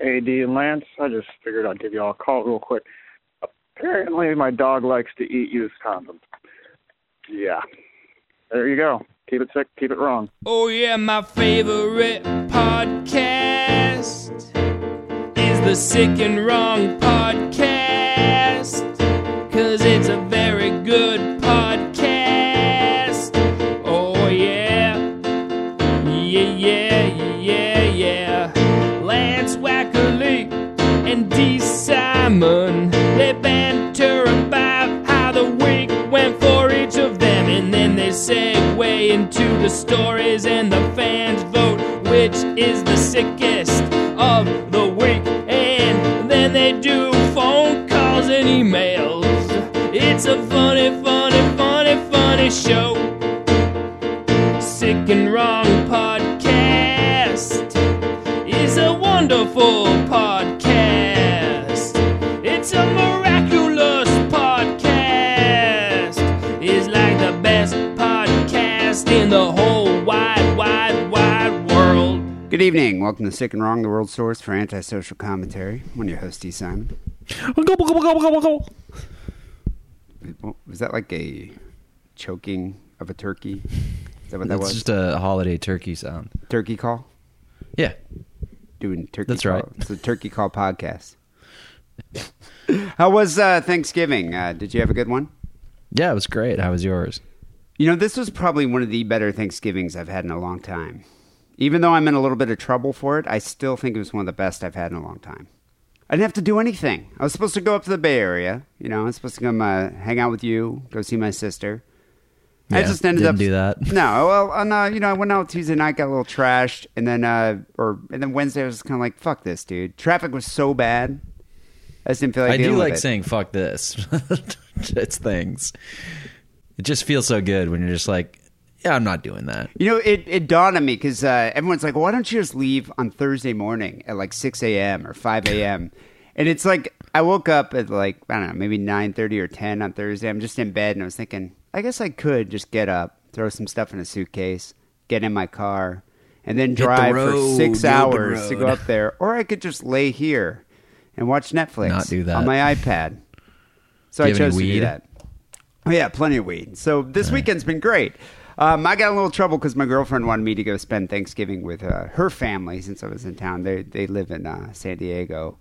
AD and Lance. I just figured I'd give you all a call real quick. Apparently, my dog likes to eat used condoms. Yeah. There you go. Keep it sick, keep it wrong. Oh, yeah, my favorite podcast is the Sick and Wrong Podcast. Cause it's a very good into the stories and the fans vote which is the sickest of the week, and then they do Good evening. Welcome to Sick and Wrong, the world source for antisocial commentary. I'm your host, D. Simon. Was that like a choking of a turkey? Is that what that That's was? just a holiday turkey sound. turkey call? Yeah. Doing turkey That's call. right. It's a turkey call podcast. How was uh, Thanksgiving? Uh, did you have a good one? Yeah, it was great. How was yours? You know, this was probably one of the better Thanksgivings I've had in a long time. Even though I'm in a little bit of trouble for it, I still think it was one of the best I've had in a long time. I didn't have to do anything. I was supposed to go up to the Bay Area. You know, I was supposed to come uh, hang out with you, go see my sister. I just ended didn't up do that. No, well, on, uh, you know, I went out Tuesday night, got a little trashed, and then uh, or and then Wednesday I was kind of like, "Fuck this, dude." Traffic was so bad. I just didn't feel like I do like saying "fuck this." it's things. It just feels so good when you're just like, "Yeah, I'm not doing that." You know, it, it dawned on me because uh, everyone's like, why don't you just leave on Thursday morning at like 6 a.m. or 5 a.m.? and it's like, I woke up at like, I don't know, maybe 9.30 or 10 on Thursday. I'm just in bed and I was thinking, I guess I could just get up, throw some stuff in a suitcase, get in my car, and then the drive road, for six hours to go up there. Or I could just lay here and watch Netflix Not do that. on my iPad. So I you have any chose to do that. Oh yeah, plenty of weed. So this weekend's been great. Um, I got a little trouble because my girlfriend wanted me to go spend Thanksgiving with uh, her family since I was in town. They they live in uh, San Diego,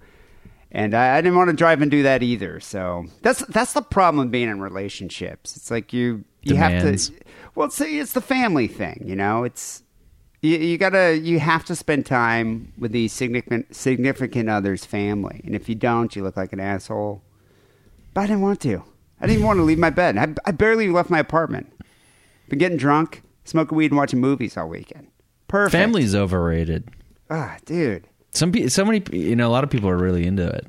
and I, I didn't want to drive and do that either. So that's that's the problem with being in relationships. It's like you you Demands. have to. Well, it's it's the family thing. You know, it's you, you gotta you have to spend time with the significant significant other's family, and if you don't, you look like an asshole. But I didn't want to. I didn't want to leave my bed. I, I barely left my apartment. Been getting drunk, smoking weed, and watching movies all weekend. Perfect. Family's overrated. Ah, dude. Some pe- so many, pe- you know, a lot of people are really into it.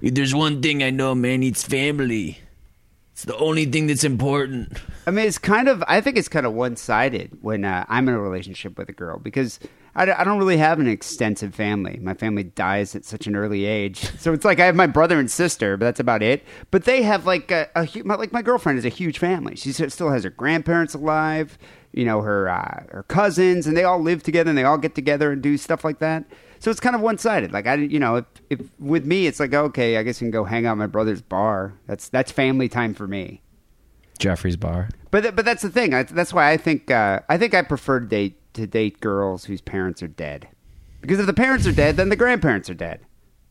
If There's one thing I know, man needs family. It's the only thing that's important. I mean, it's kind of. I think it's kind of one sided when uh, I'm in a relationship with a girl because I, I don't really have an extensive family. My family dies at such an early age, so it's like I have my brother and sister, but that's about it. But they have like a, a my, like my girlfriend is a huge family. She still has her grandparents alive, you know, her uh, her cousins, and they all live together and they all get together and do stuff like that. So it's kind of one sided. Like I, you know, if, if with me, it's like okay, I guess I can go hang out at my brother's bar. That's that's family time for me. Jeffrey's bar. But th- but that's the thing. I, that's why I think uh, I think I prefer to date to date girls whose parents are dead. Because if the parents are dead, then the grandparents are dead.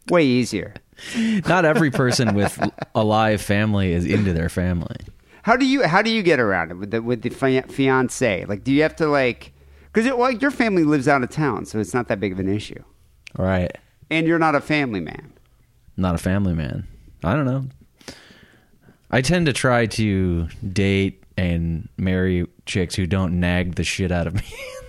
Way easier. Not every person with a live family is into their family. How do you how do you get around it with the with the fiance? Like, do you have to like because well, your family lives out of town, so it's not that big of an issue, Right. and you're not a family man. Not a family man. I don't know. I tend to try to date and marry chicks who don't nag the shit out of me.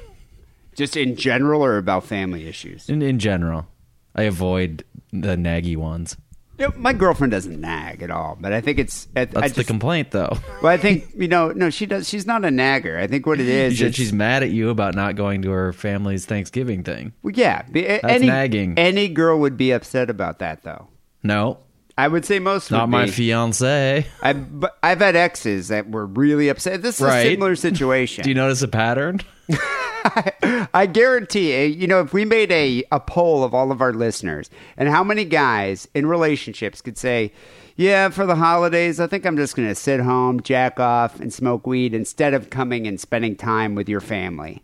Just in general, or about family issues. in, in general, I avoid the naggy ones. You know, my girlfriend doesn't nag at all, but I think it's. I, That's I the complaint, though. Well, I think you know. No, she does. She's not a nagger. I think what it is. It's- She's mad at you about not going to her family's Thanksgiving thing. Well, yeah, That's any, nagging. Any girl would be upset about that, though. No, I would say most. not my be. fiance. I, but I've had exes that were really upset. This is a similar situation. Do you notice a pattern? I guarantee you, you know, if we made a, a poll of all of our listeners and how many guys in relationships could say, yeah, for the holidays, I think I'm just going to sit home, jack off, and smoke weed instead of coming and spending time with your family.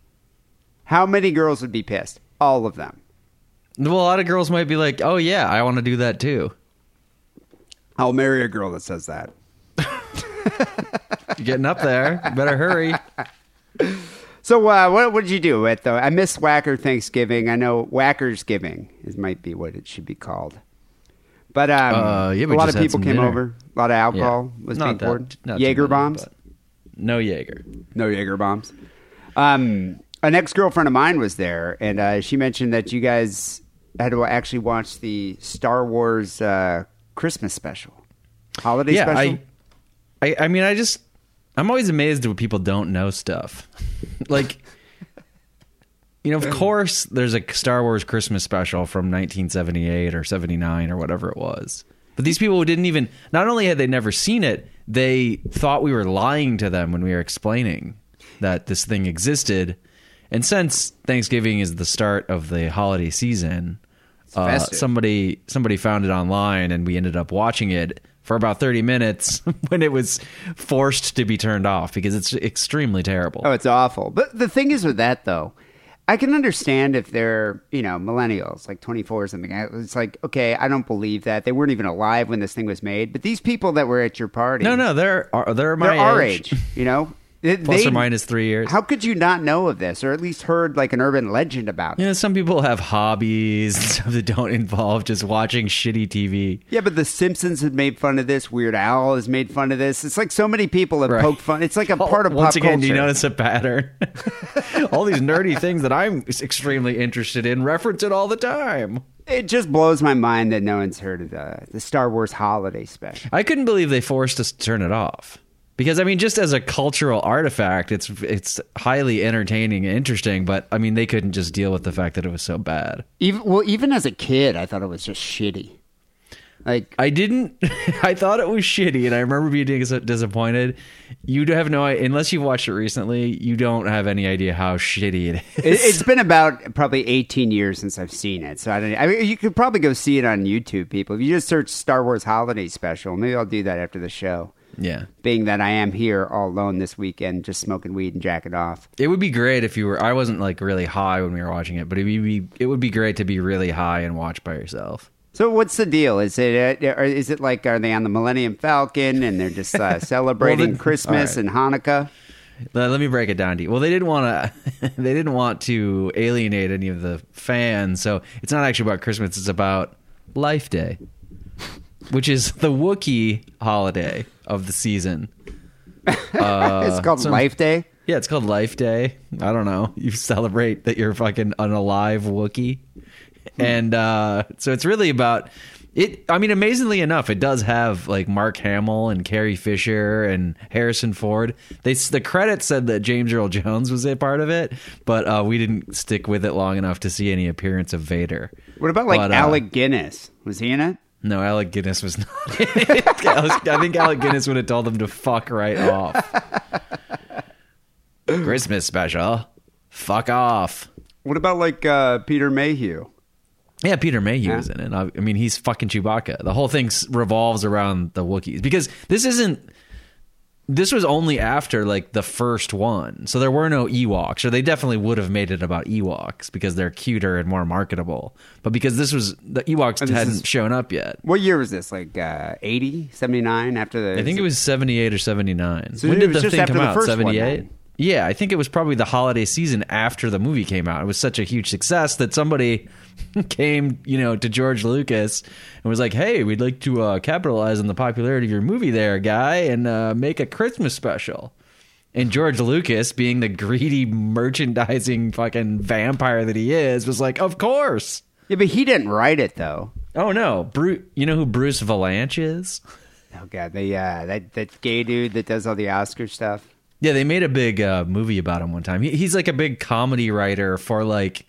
How many girls would be pissed? All of them. Well, a lot of girls might be like, "Oh yeah, I want to do that too." I'll marry a girl that says that. You're getting up there. Better hurry. So, uh, what what did you do with though? I miss Whacker Thanksgiving. I know Whackers Giving is might be what it should be called. But um, Uh, yeah, a lot of people came dinner. over. A lot of alcohol was Not being that- poured. Jaeger many, bombs. No Jaeger. No Jaeger bombs. Um, an ex girlfriend of mine was there, and uh, she mentioned that you guys had to actually watch the Star Wars uh, Christmas special, holiday yeah, special. I, I, I mean, I just, I'm always amazed when people don't know stuff. like, you know, of course, there's a Star Wars Christmas special from 1978 or 79 or whatever it was. But these people didn't even, not only had they never seen it, they thought we were lying to them when we were explaining that this thing existed. And since Thanksgiving is the start of the holiday season, uh, somebody somebody found it online, and we ended up watching it for about thirty minutes when it was forced to be turned off because it's extremely terrible. Oh, it's awful. But the thing is with that though, I can understand if they're, you know, millennials, like 24 or something. It's like, okay, I don't believe that. They weren't even alive when this thing was made. But these people that were at your party, no, no, they're they're my they're our age, you know? Plus they- or minus three years. How could you not know of this or at least heard like an urban legend about it? you know, some people have hobbies and stuff that don't involve just watching shitty TV. Yeah, but The Simpsons have made fun of this. Weird Al has made fun of this. It's like so many people have Right. poked fun. It's like a part of Once pop again, do you culture. notice a pattern? all these nerdy things that I'm extremely interested in reference it all the time. It just blows my mind that no one's heard of the, the Star Wars holiday special. I couldn't believe they forced us to turn it off. Because I mean, just as a cultural artifact, it's it's highly entertaining and interesting. But I mean, they couldn't just deal with the fact that it was so bad. Even well, even as a kid, I thought it was just shitty. Like I didn't. I thought it was shitty, and I remember being dis- disappointed. You have no, unless you've watched it recently, you don't have any idea how shitty it is. it, it's been about probably 18 years since I've seen it. So I don't. I mean, you could probably go see it on YouTube, people. If you just search Star Wars Holiday Special, maybe I'll do that after the show. Yeah, Being that I am here all alone this weekend, just smoking weed and jacking off. it would be great if you were. I wasn't like really high when we were watching it, but it would be. It would be great to be really high and watch by yourself. So what's the deal? Is it uh, or is it like are they on the Millennium Falcon and they're just uh, celebrating Well, the- Christmas all and Hanukkah? Let, let me break it down to you. Well, they didn't want to. they didn't want to alienate any of the fans, so it's not actually about Christmas. It's about Life Day, which is the Wookiee holiday of the season. it's called so- Life Day. Yeah, it's called Life Day. I don't know. You celebrate that you're fucking an alive Wookiee. And uh, so it's really about it. I mean, amazingly enough, it does have like Mark Hamill and Carrie Fisher and Harrison Ford. They the credits said that James Earl Jones was a part of it, but uh, we didn't stick with it long enough to see any appearance of Vader. What about like But, uh, Alec Guinness? Was he in it? No, Alec Guinness was not. I think Alec Guinness would have told them to fuck right off. Christmas special. Fuck off. What about like uh, Peter Mayhew? Yeah, Peter Mayhew Yeah. is in it. I, I mean, he's fucking Chewbacca. The whole thing revolves around the Wookiees because this isn't. This was only after like the first one, so there were no Ewoks, or they definitely would have made it about Ewoks because they're cuter and more marketable. But because this was the Ewoks this hadn't is- shown up yet. What year was this? Like uh, 80, 79 after the I think it was 78 or 79. So when did the thing come out? 78? Yeah, I think it was probably the holiday season after the movie came out. It was such a huge success that somebody came, you know, to George Lucas and was like, "Hey, we'd like to uh, capitalize on the popularity of your movie, there, guy, and uh, make a Christmas special." And George Lucas, being the greedy merchandising fucking vampire that he is, was like, "Of course." Yeah, but he didn't write it though. Oh no, Bruce! you know who Bruce Vilanch is? Oh god, the uh, that that gay dude that does all the Oscar stuff. Yeah, they made a big uh, movie about him one time. He, he's like a big comedy writer for like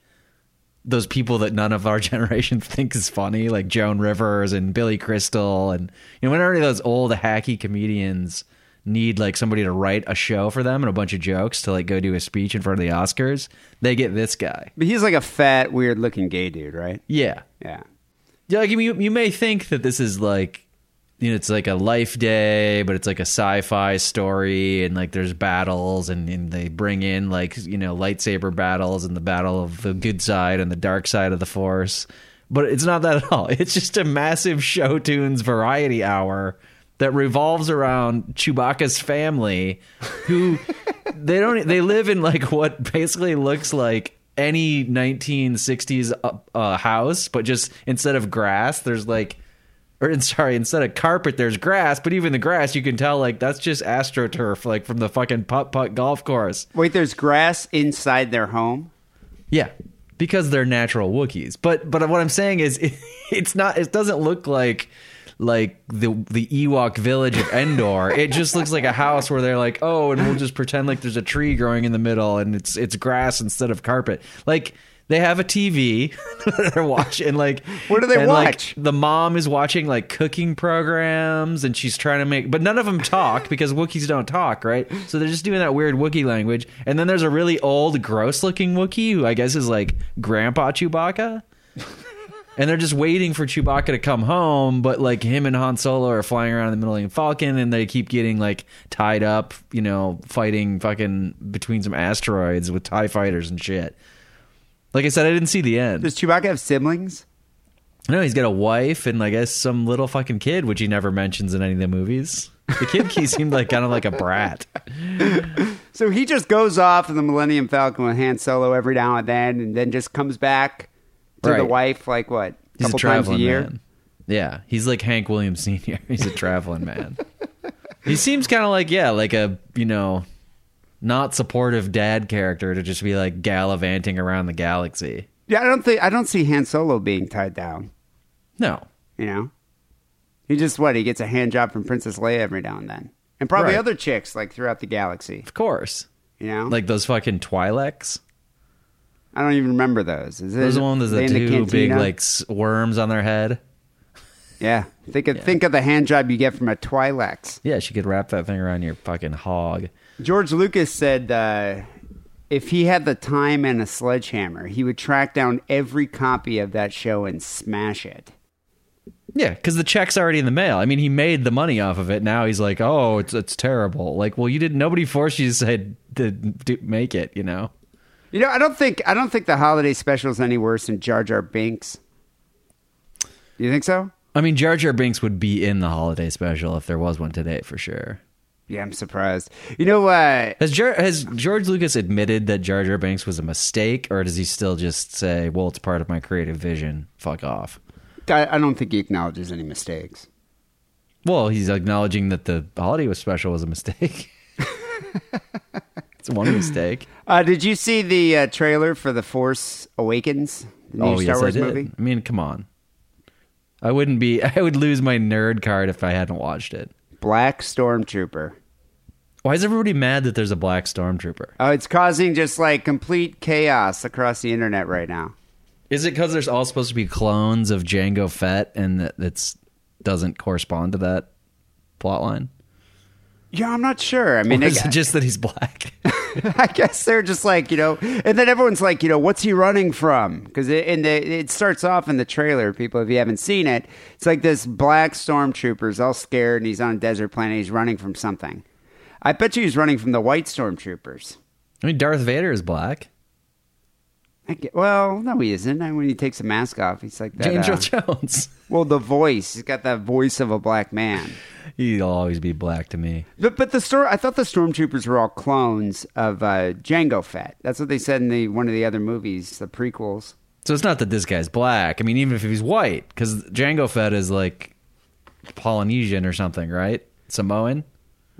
those people that none of our generation think is funny, like Joan Rivers and Billy Crystal, and you know, when any of those old hacky comedians need like somebody to write a show for them and a bunch of jokes to like go do a speech in front of the Oscars, they get this guy. But he's like a fat, weird looking gay dude, right? Yeah. Yeah. Yeah, like you, you may think that this is like, you know, it's like a life day, but it's like a sci-fi story, and like there's battles, and, and they bring in like you know lightsaber battles and the battle of the good side and the dark side of the Force. But it's not that at all. It's just a massive show tunes variety hour that revolves around Chewbacca's family, who they don't they live in like what basically looks like any 1960s uh, uh, house, but just instead of grass, there's like, or sorry, instead of carpet, there's grass. But even the grass, you can tell like that's just astroturf, like from the fucking putt putt golf course. Wait, there's grass inside their home? Yeah, because they're natural Wookiees. But but what I'm saying is, it, it's not. It doesn't look like like the the Ewok village of Endor. it just looks like a house where they're like, oh, and we'll just pretend like there's a tree growing in the middle and it's it's grass instead of carpet. Like they have a TV they're watching like What do they and, like, watch? the mom is watching like cooking programs and she's trying to make but none of them talk because Wookiees don't talk, right? So they're just doing that weird Wookiee language. And then there's a really old, gross looking Wookiee who I guess is like Grandpa Chewbacca. And they're just waiting for Chewbacca to come home, but like him and Han Solo are flying around in the Millennium Falcon, and they keep getting like tied up, you know, fighting fucking between some asteroids with Tie fighters and shit. Like I said, I didn't see the end. Does Chewbacca have siblings? No, he's got a wife and I guess some little fucking kid, which he never mentions in any of the movies. The kid he seemed like kind of like a brat. So he just goes off in the Millennium Falcon with Han Solo every now and then, and then just comes back to the wife like what? He's couple a traveling times a year. man. Yeah, he's like Hank Williams Sr. He's a traveling man. he seems kind of like yeah, like a you know, not supportive dad character to just be like gallivanting around the galaxy. Yeah, I don't think I don't see Han Solo being tied down. No, You know, he just what he gets a hand job from Princess Leia every now and then, and probably Right. other chicks like throughout the galaxy. of course, You know, like those fucking Twi'leks. I don't even remember those. Is it Those the ones with the two big like worms on their head. yeah. Think of think of the hand job you get from a Twi'leks. Yeah, she could wrap that thing around your fucking hog. George Lucas said uh, if he had the time and a sledgehammer, he would track down every copy of that show and smash it. Yeah, because the check's already in the mail. I mean, he made the money off of it. Now he's like, "Oh, it's it's terrible." Like, well, you didn't. Nobody forced you to say to do, make it. You know. You know, I don't think I don't think the holiday special is any worse than Jar Jar Binks. Do you think so? I mean, Jar Jar Binks would be in the holiday special if there was one today for sure. Yeah, I'm surprised. You know, uh, Has Jar- has George Lucas admitted that Jar Jar Binks was a mistake, or does he still just say, "Well, it's part of my creative vision. Fuck off." I, I don't think he acknowledges any mistakes. Well, he's acknowledging that the holiday was special was a mistake. it's one mistake. Uh, did you see the uh, trailer for The Force Awakens? The new oh Star yes, Wars I did. movie? I mean, come on. I wouldn't be. I would lose my nerd card if I hadn't watched it. Black Stormtrooper. Why is everybody mad that there's a black stormtrooper? Oh, it's causing just like complete chaos across the internet right now. Is it because there's all supposed to be clones of Jango Fett, and that it's doesn't correspond to that plot line? Yeah, I'm not sure. I mean, Or is it just that he's black? I guess they're just like you know, and then everyone's like, you know, what's he running from? Because it, in the it starts off in the trailer. People, if you haven't seen it, it's like this black stormtrooper's all scared, and he's on a desert planet. He's running from something. I bet you he's running from the white stormtroopers. I mean, Darth Vader is black. I get, well, no, he isn't. And when he takes the mask off, he's like that. Angel uh, Jones. well, the voice. He's got that voice of a black man. He'll always be black to me. But but the story. I thought the stormtroopers were all clones of uh, Jango Fett. That's what they said in the one of the other movies, the prequels. So it's not that this guy's black. I mean, even if he's white, because Jango Fett is like Polynesian or something, right? Samoan,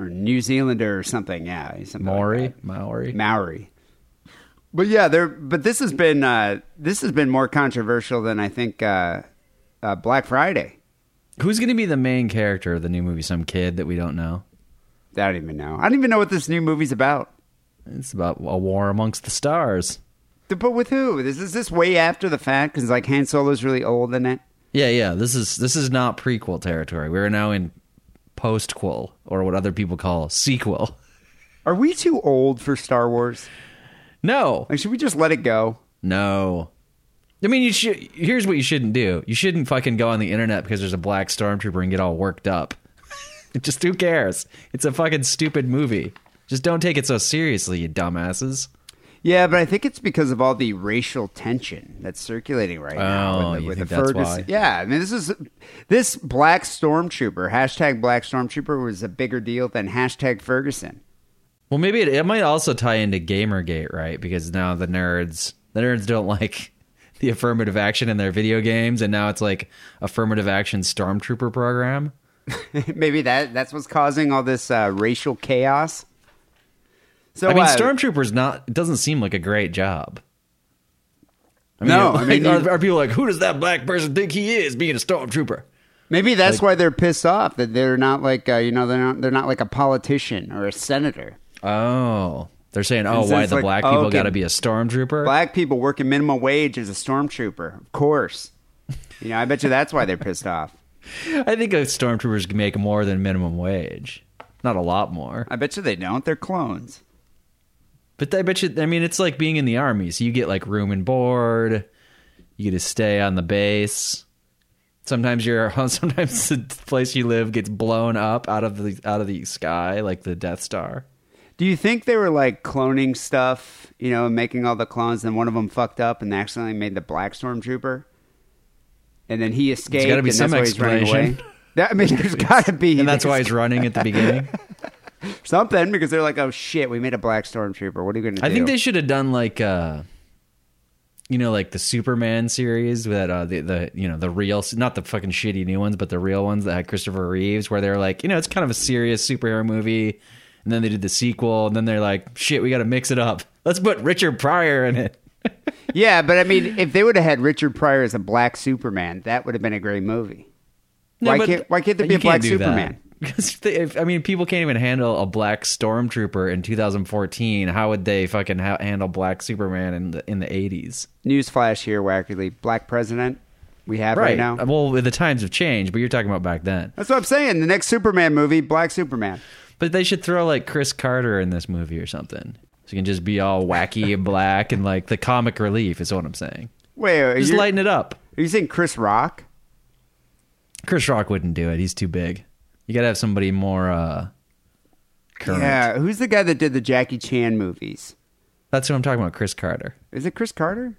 or New Zealander or something. Yeah, he's something Maori, that. Maori. Maori. But yeah, there. But this has been uh, this has been more controversial than I think uh, uh, Black Friday. Who's going to be the main character of the new movie? Some kid that we don't know. I don't even know. I don't even know what this new movie's about. It's about a war amongst the stars. But with who? Is this, is this way after the fact? Because like Han Solo's really old in it. Yeah, yeah. This is this is not prequel territory. We're now in postquel or what other people call sequel. Are we too old for Star Wars? No, Like, should we just let it go? no. I mean, you should. Here's what you shouldn't do. You shouldn't fucking go on the internet because there's a black stormtrooper and get all worked up. Just who cares? It's a fucking stupid movie. Just don't take it so seriously, you dumbasses. Yeah, but I think it's because of all the racial tension that's circulating right now. Oh, with the, you with think the that's Ferguson. why? Yeah, I mean, this is this black stormtrooper hashtag black stormtrooper was a bigger deal than hashtag Ferguson. Well, maybe it, it might also tie into Gamergate, right? Because now the nerds, the nerds don't like the affirmative action in their video games, and now it's like affirmative action stormtrooper program. Maybe that that's what's causing all this uh, racial chaos. So I mean, uh, stormtroopers not it doesn't seem like a great job. I No, like, I mean, are, are people like, who does that black person think he is, being a stormtrooper? maybe that's why they're pissed off that they're not like uh, you know they're not they're not like a politician or a senator. Oh, they're saying, oh, why the like, black oh, people okay. got to be a stormtrooper? Black people working minimum wage as a stormtrooper, of course. You know, I bet you that's why they're pissed off. I think a stormtroopers can make more than minimum wage, not a lot more. I bet you they don't. They're clones. But I bet you, I mean, it's like being in the army. So you get like room and board. You get to stay on the base. Sometimes you're, sometimes the place you live gets blown up out of the out of the sky, like the Death Star. Do you think they were like cloning stuff, you know, and making all the clones, and one of them fucked up and accidentally made the black stormtrooper? And then he escaped, gotta be and some that's why he's running away. That, I mean, there's got to be. And that's why he's running at the beginning. Something because they're like, "Oh shit, we made a black stormtrooper. What are you going to do?" I think they should have done like, uh, you know, like the Superman series with that uh, the the you know the real, not the fucking shitty new ones, but the real ones that had Christopher Reeves, where they're like, you know, it's kind of a serious superhero movie, and then they did the sequel, and then they're like, shit, we got to mix it up. Let's put Richard Pryor in it. Yeah, but I mean, if they would have had Richard Pryor as a black Superman, that would have been a great movie. No, why can't Why can't there be a black Superman? that. Because if, I mean, people can't even handle a black stormtrooper in 2014. How would they fucking ha- handle black Superman in the in the 80s? Newsflash here, Wackerly. Black president we have right, now. Well, the times have changed, but you're talking about back then. That's what I'm saying. The next Superman movie, Black Superman. But they should throw like Chris Carter in this movie or something. So you can just be all wacky and black and like the comic relief is what I'm saying. Wait, Just lighten it up. are you saying Chris Rock? Chris Rock wouldn't do it. He's too big. You got to have somebody more uh current. Yeah, who's the guy that did the Jackie Chan movies? That's who I'm talking about, Chris Carter. Is it Chris Carter?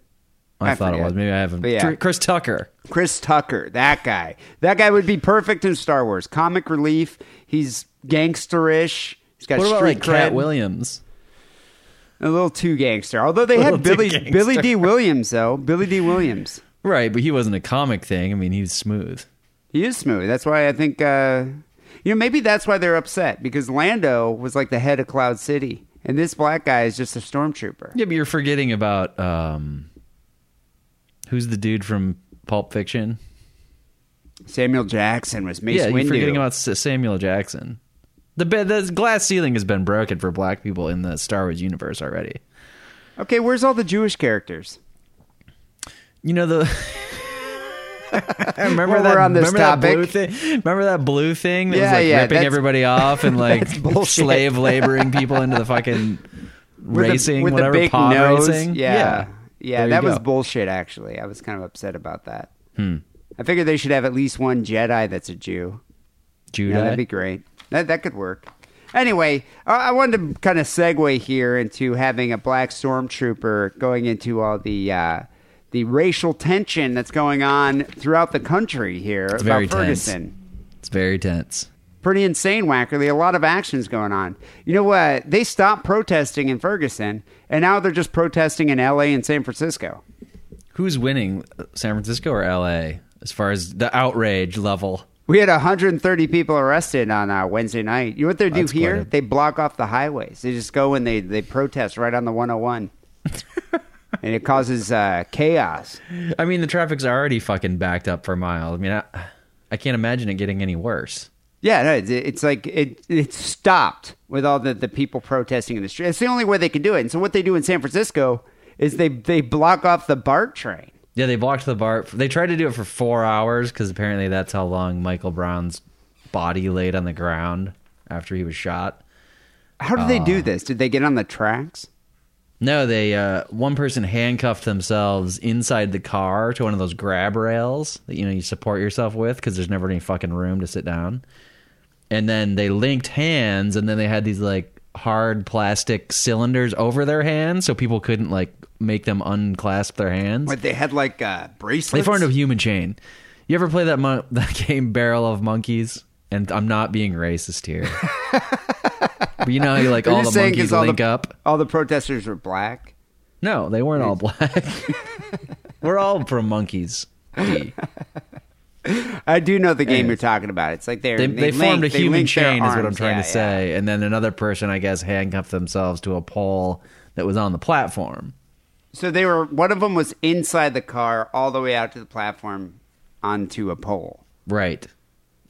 I, I thought it was. Maybe I haven't. Yeah. Chris Tucker. Chris Tucker, that guy. That guy would be perfect in Star Wars. Comic relief. He's gangsterish. He's got What about like Katt. Williams? A little too gangster. Although they had Billy. Billy Dee Williams though. Billy Dee Williams. Right, but he wasn't a comic thing. I mean, he was smooth. He is smooth. That's why I think uh you know, maybe that's why they're upset because Lando was like the head of Cloud City. And this black guy is just a stormtrooper. Yeah, but you're forgetting about um who's the dude from Pulp Fiction? Samuel Jackson was Mace yeah, you're forgetting about S- Samuel Jackson. The be- the glass ceiling has been broken for black people in the Star Wars universe already. Okay, where's all the Jewish characters? You know the. remember that? on this remember that blue thing? Remember that blue thing that Yeah, was like yeah, ripping everybody off and like slave laboring people into the fucking With the- racing, with whatever the big nose. racing. Yeah. yeah, Yeah, that was bullshit actually. I was kind of upset about that. Hmm. I figured they should have at least one Jedi that's a Jew. Judah. Yeah, that'd be great. That that could work. Anyway, I I wanted to kind of segue here into having a black stormtrooper going into all the uh, the racial tension that's going on throughout the country here about very tense. Ferguson. it's very tense. Pretty insane, Wackerly. A lot of actions going on. You know what? They stopped protesting in Ferguson, and now they're just protesting in L.A. and San Francisco. Who's winning, San Francisco or L.A. As far as the outrage level? We had 130 people arrested on uh, Wednesday night. You know what they do That's here? They block off the highways. They just go and they, they protest right on the 101. and it causes uh, chaos. I mean, the traffic's already fucking backed up for miles. I mean, I, I can't imagine it getting any worse. Yeah, no, it's, it's like it it stopped with all the, the people protesting in the street. It's the only way they can do it. And so what they do in San Francisco is they they block off the BART train. Yeah, they blocked the BART. They tried to do it for four hours because apparently that's how long Michael Brown's body laid on the ground after he was shot. How did they Uh, do this? Did they get on the tracks? No, they uh, one person handcuffed themselves inside the car to one of those grab rails that you know you support yourself with because there's never any fucking room to sit down. And then they linked hands, and then they had these like hard plastic cylinders over their hands, so people couldn't like make them unclasp their hands. What they had like uh, They formed a human chain. You ever play that mon- that game Barrel of Monkeys? And I'm not being racist here. but you know, like all the monkeys all link the, up. All the protesters were black. No, they weren't all black. We're all from monkeys. I do know the game you're talking about. It's like they're, They, they, formed a link- they human chain, is what I'm trying Yeah, to say. And then another person, I guess, handcuffed themselves to a pole that was on the platform. So they were. One of them was inside the car, all the way out to the platform, onto a pole. Right.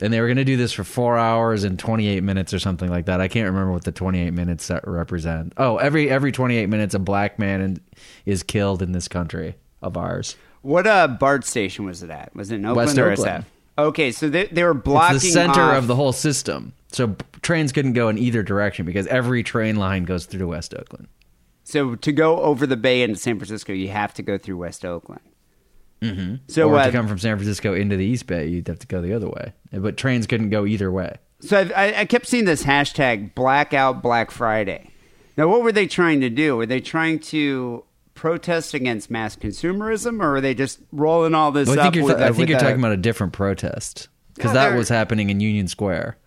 And they were going to do this for four hours and 28 minutes or something like that. I can't remember what the 28 minutes that represent. Oh, every every 28 minutes, a black man in, is killed in this country of ours. What uh BART station was it at? Was it in Oakland West or Oakland. SF? Okay, so they they were blocking it's the center off- of the whole system. So trains couldn't go in either direction because every train line goes through West Oakland. So to go over the bay into San Francisco, you have to go through West Oakland. Mm-hmm. So or uh, to come from San Francisco into the East Bay, you'd have to go the other way. But trains couldn't go either way. So I, I, kept seeing this hashtag Blackout Black Friday. Now, what were they trying to do? Were they trying to protest against mass consumerism, or were they just rolling all this Well, I up? think you're, with I think you're talking about a different protest because No, that was happening in Union Square.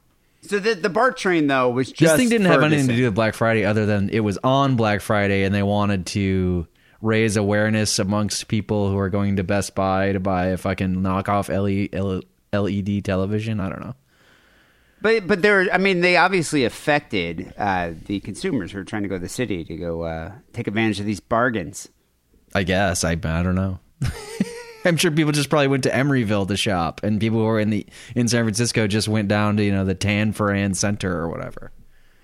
So the the BART train though was just This thing didn't have anything to do with Black Friday other than it was on Black Friday and they wanted to raise awareness amongst people who are going to Best Buy to buy a fucking knockoff LE, LED television. I don't know. But but they're I mean they obviously affected uh, the consumers who are trying to go to the city to go uh, take advantage of these bargains. I guess I I don't know. I'm sure people just probably went to Emeryville to shop, and people who are in the in San Francisco just went down to you know the Tanforan Center or whatever.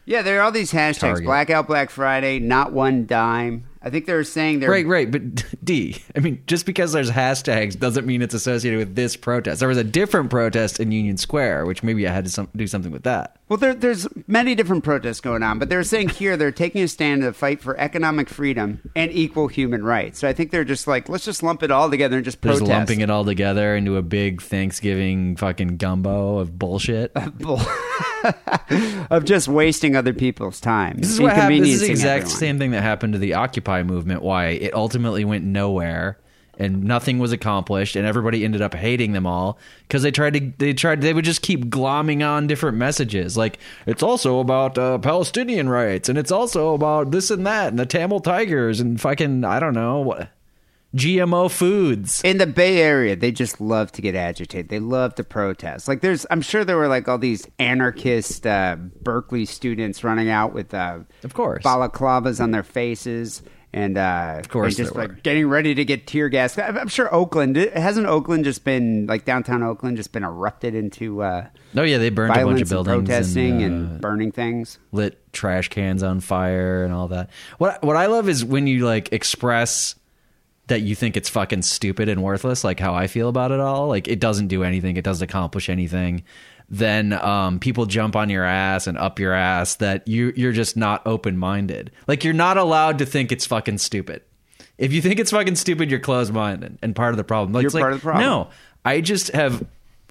Yeah, there are all these hashtags: Target. Blackout Black Friday, not one dime. I think they're saying they're Right, right. But D, I mean, just because there's hashtags doesn't mean it's associated with this protest. There was a different protest in Union Square, which maybe I had to some, do something with that. Well, there, there's many different protests going on, but they're saying here they're taking a stand to fight for economic freedom and equal human rights. So I think they're just like, let's just lump it all together and just protest. just lumping it all together into a big Thanksgiving fucking gumbo of bullshit. of just wasting other people's time. This is what happened. This is the exact everyone. same thing that happened to the Occupy movement. Why it ultimately went nowhere and nothing was accomplished, and everybody ended up hating them all because they tried to. They tried. They would just keep glomming on different messages, like it's also about uh, Palestinian rights, and it's also about this and that, and the Tamil Tigers, and fucking I don't know what GMO foods. in the Bay Area, they just love to get agitated. They love to protest. Like there's, I'm sure there were like all these anarchist uh, Berkeley students running out with uh, Of course. balaclavas on their faces. And uh, of course just like were. getting ready to get tear gas. I'm sure Oakland hasn't Oakland just been like downtown Oakland just been erupted into uh, Oh yeah, they burned a bunch of and buildings protesting and, and uh, burning things. lit trash cans on fire and all that. What what I love is when you like express that you think it's fucking stupid and worthless, like how I feel about it all. Like it doesn't do anything, it doesn't accomplish anything. Then um, people jump on your ass and up your ass that you you're just not open minded. Like you're not allowed to think it's fucking stupid. If you think it's fucking stupid, you're closed minded and part of the problem. Like, You're it's like, part of the problem. No, I just have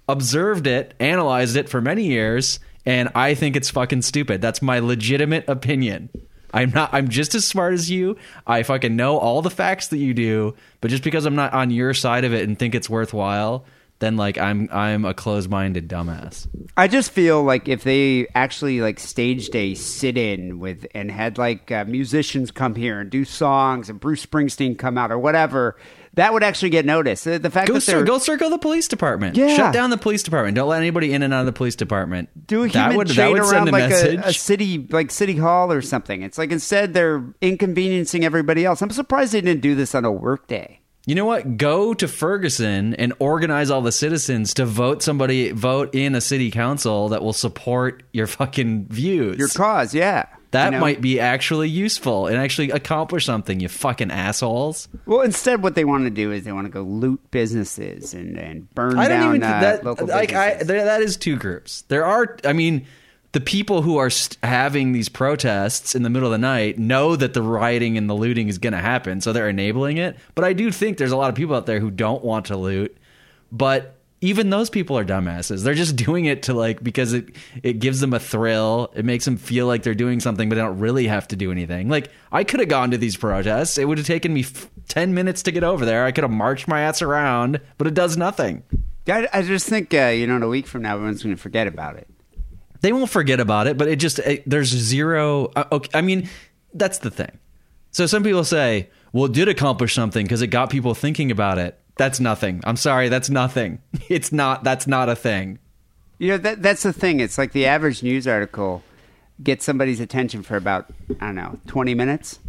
observed it, analyzed it for many years, and I think it's fucking stupid. That's my legitimate opinion. I'm not I'm just as smart as you. I fucking know all the facts that you do, but just because I'm not on your side of it and think it's worthwhile, then like I'm I'm a closed-minded dumbass. I just feel like if they actually like staged a sit-in with and had like uh, musicians come here and do songs and Bruce Springsteen come out or whatever, that would actually get noticed. The fact Go that cir- go circle the police department. Yeah. Shut down the police department. Don't let anybody in and out of the police department. do a that human would, that chain would around send a like a, a city like city hall or something. It's like instead they're inconveniencing everybody else. I'm surprised they didn't do this on a work day. You know what? Go to Ferguson and organize all the citizens to vote somebody vote in a city council that will support your fucking views. Your cause, yeah. that You know? might be actually useful and actually accomplish something. You fucking assholes. Well, instead, what they want to do is they want to go loot businesses and, and burn I don't down even uh, that local like I businesses. there, that is two groups. There are I mean the people who are st- having these protests in the middle of the night know that the rioting and the looting is going to happen, so they're enabling it. But I do think there's a lot of people out there who don't want to loot, but even those people are dumbasses. They're just doing it to like because it it gives them a thrill. It makes them feel like they're doing something, but they don't really have to do anything. Like I could have gone to these protests. It would have taken me f- ten minutes to get over there. I could have marched my ass around, but it does nothing. I, I just think, uh, you know, in a week from now, everyone's going to forget about it. They won't forget about it, but it just it, there's zero. Uh, okay, I mean, that's the thing. So some people say, "Well, it did accomplish something because it got people thinking about it." That's nothing. I'm sorry, that's nothing. It's not. That's not a thing. You know, that that's the thing. It's like the average news article gets somebody's attention for about I don't know twenty minutes,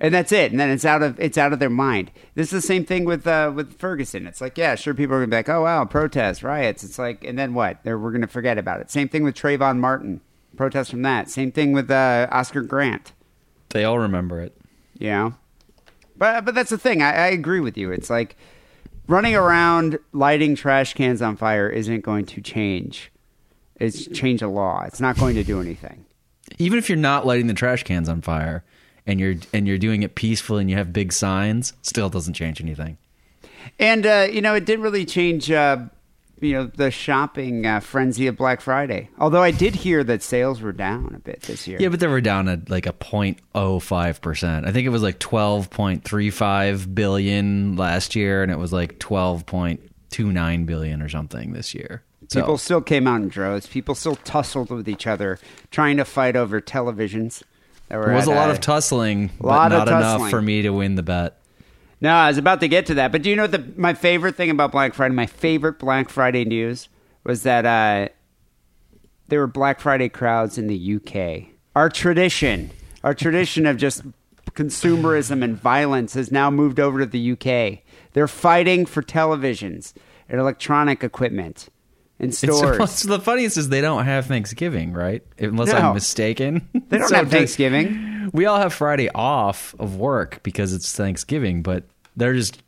and that's it. And then it's out of it's out of their mind. This is the same thing with uh, with Ferguson. It's like yeah, sure, people are gonna be like, oh wow, protests, riots. It's like, and then what? They're, we're gonna forget about it. Same thing with Trayvon Martin, protests from that. Same thing with uh, Oscar Grant. They all remember it. Yeah, but but that's the thing. I, I agree with you. It's like running around lighting trash cans on fire isn't going to change. It's change a law. It's not going to do anything. Even if you're not lighting the trash cans on fire and you're and you're doing it peaceful and you have big signs, still doesn't change anything. And uh, you know, it didn't really change. Uh, you know, the shopping uh, frenzy of Black Friday. Although I did hear that sales were down a bit this year. Yeah, but they were down at like a 0.05 percent. I think it was like 12.35 billion last year, and it was like 12.29 billion or something this year. So, People still came out in droves. People still tussled with each other, trying to fight over televisions. There was a lot uh, of tussling, but lot of not enough tussling. for me to win the bet. No, I was about to get to that. But do you know the my favorite thing about Black Friday? My favorite Black Friday news was that uh, there were Black Friday crowds in the UK. Our tradition, our tradition of just consumerism and violence has now moved over to the UK. They're fighting for televisions and electronic equipment in It's, stores. what's the funniest is they don't have Thanksgiving, right? Unless No. I'm mistaken. They don't So have Thanksgiving. We all have Friday off of work because it's Thanksgiving, but they're just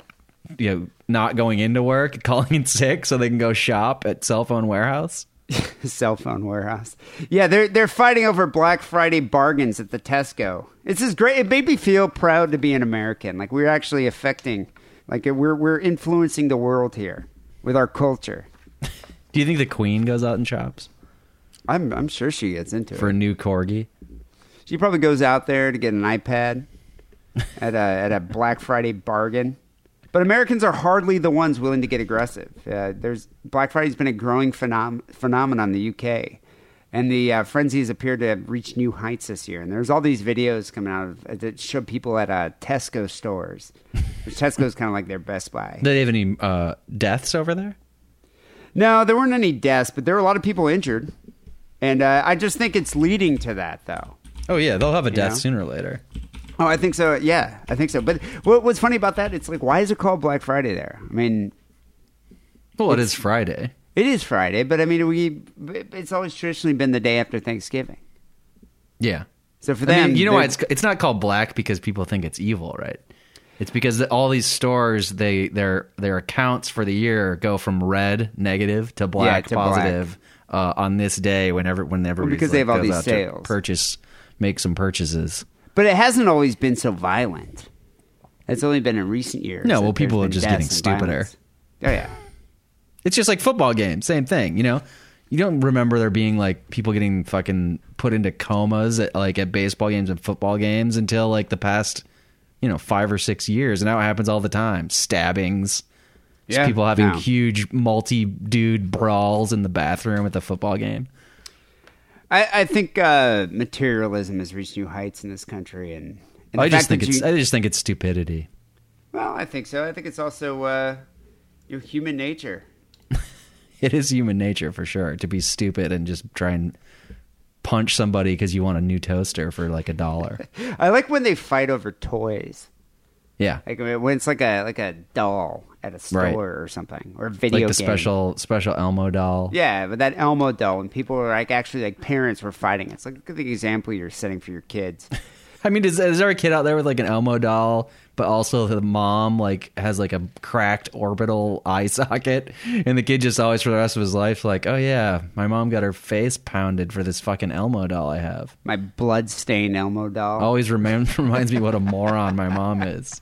you know not going into work, calling in sick so they can go shop at Cell Phone Warehouse. cell phone warehouse. Yeah, they're they're fighting over Black Friday bargains at the Tesco. This is great. It made me feel proud to be an American. Like we're actually affecting, like we're we're influencing the world here with our culture. Do you think the Queen goes out and shops I'm I'm sure she gets into it. for a it. new corgi? She probably goes out there to get an iPad at a at a Black Friday bargain. But Americans are hardly the ones willing to get aggressive. Uh, there's Black Friday's been a growing phenom- phenomenon in the UK, and the uh, frenzies appear to have reached new heights this year. And there's all these videos coming out of, that show people at uh, Tesco stores. Which Tesco's kind of like their Best Buy. Do they have any uh, deaths over there? No, there weren't any deaths, but there were a lot of people injured, and uh, I just think it's leading to that, though. Oh yeah, they'll have a death know? sooner or later. Oh, I think so. Yeah, I think so. But what, what's funny about that? It's like, why is it called Black Friday there? I mean, Well, it is Friday. it is Friday, but I mean, we it's always traditionally been the day after Thanksgiving. Yeah. So for I them, mean, you know why it's it's not called black because people think it's evil, right? It's because all these stores they their their accounts for the year go from red negative to black to black. positive uh, on this day whenever whenever because they have all these sales. purchase make some purchases. but it hasn't always been so violent. It's only been in recent years. No, well, people are just getting stupider. Oh yeah, It's just like football games, same thing. You know, you don't remember there being like people getting fucking put into comas at like at baseball games and football games until like the past, you know, five or six years, and now it happens all the time. Stabbings, Yeah, people having no. huge multi-dude brawls in the bathroom at the football game. I, I think uh, materialism has reached new heights in this country, and, and I just think it's you- I just think it's stupidity. well, I think so. I think it's also uh, your human nature. It is human nature for sure to be stupid and just try and punch somebody because you want a new toaster for like a dollar. I like when they fight over toys. Yeah. Like when it's like a like a doll at a store Right. or something, or a video like the game. special special Elmo doll. Yeah, but that Elmo doll, and people were like, actually, like parents were fighting. It's like look at the example you're setting for your kids. I mean, is, is there a kid out there with like an Elmo doll, but also the mom like has like a cracked orbital eye socket, and the kid just always for the rest of his life like, oh yeah, my mom got her face pounded for this fucking Elmo doll I have. My blood-stained Elmo doll. Always remind, reminds me what a moron my mom is.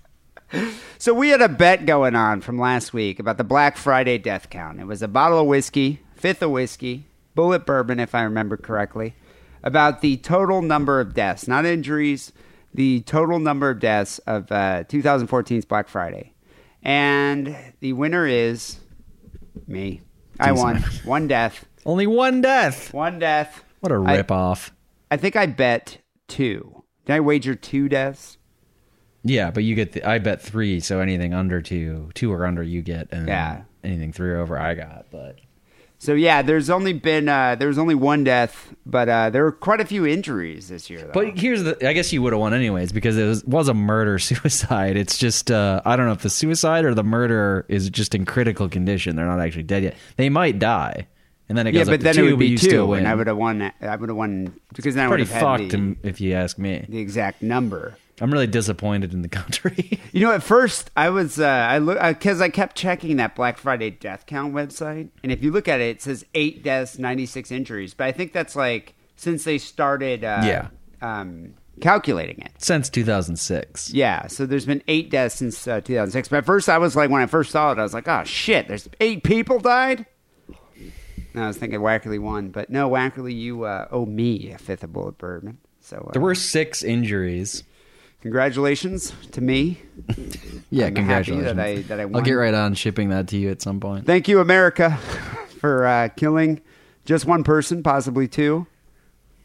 So we had a bet going on from last week about the Black Friday death count. It was a bottle of whiskey, fifth of whiskey, Bulleit bourbon, if I remember correctly, about the total number of deaths, not injuries, the total number of deaths of uh, 2014's Black Friday. And the winner is me. I won. One death. Only one death. One death. What a rip off. I think I bet two. Did I wager two deaths? Yeah, but you get the, I bet three, so anything under two, two or under, you get, and Yeah. anything three or over, I got. But So yeah, there's only been uh, there was only one death, but uh, there were quite a few injuries this year. Though. But here's the I guess you would have won anyways because it was, was a murder suicide. It's just uh, I don't know if the suicide or the murderer is just in critical condition. They're not actually dead yet. They might die, and then it goes yeah, but then two, it would be two, and I would have won. I would have won because then I would have had fucked, the, if you ask me. the exact number. I'm really disappointed in the country. You know, at first I was uh, I look because I kept checking that Black Friday death count website, and if you look at it, it says eight deaths, ninety six injuries. But I think that's like since they started, uh, Yeah. um, calculating it. Since 2006. Yeah, so there's been eight deaths since uh, 2006. But at first, I was like, when I first saw it, I was like, oh shit, there's eight people died. And I was thinking Wackerly won, but no, Wackerly, you uh, owe me a fifth of Bulleit bourbon. So uh, There were six injuries. Congratulations to me. Yeah, I'm happy congratulations. that I- that I I'll get right on shipping that to you at some point. Thank you, America, for uh, killing just one person, possibly two.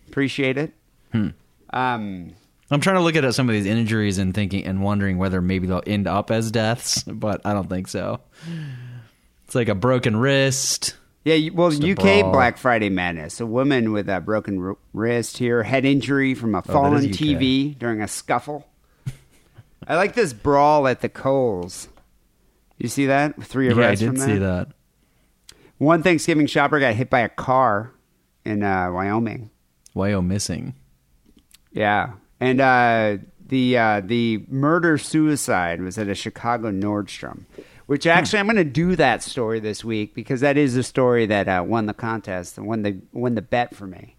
Appreciate it. Hmm. Um, I'm trying to look at some of these injuries and thinking and wondering whether maybe they'll end up as deaths, but I don't think so. It's like a broken wrist. Yeah, well, a UK. Black Friday Madness. A woman with a broken wrist here, head injury from a fallen Oh. TV during a scuffle. I like this brawl at the Coles. You see that? Three arrests. Yeah, I did from see that. One Thanksgiving shopper got hit by a car in uh, Wyoming. Missing. Yeah, and uh, the uh, the murder suicide was at a Chicago Nordstrom, which actually I'm going to do that story this week because that is the story that uh, won the contest and won the won the bet for me.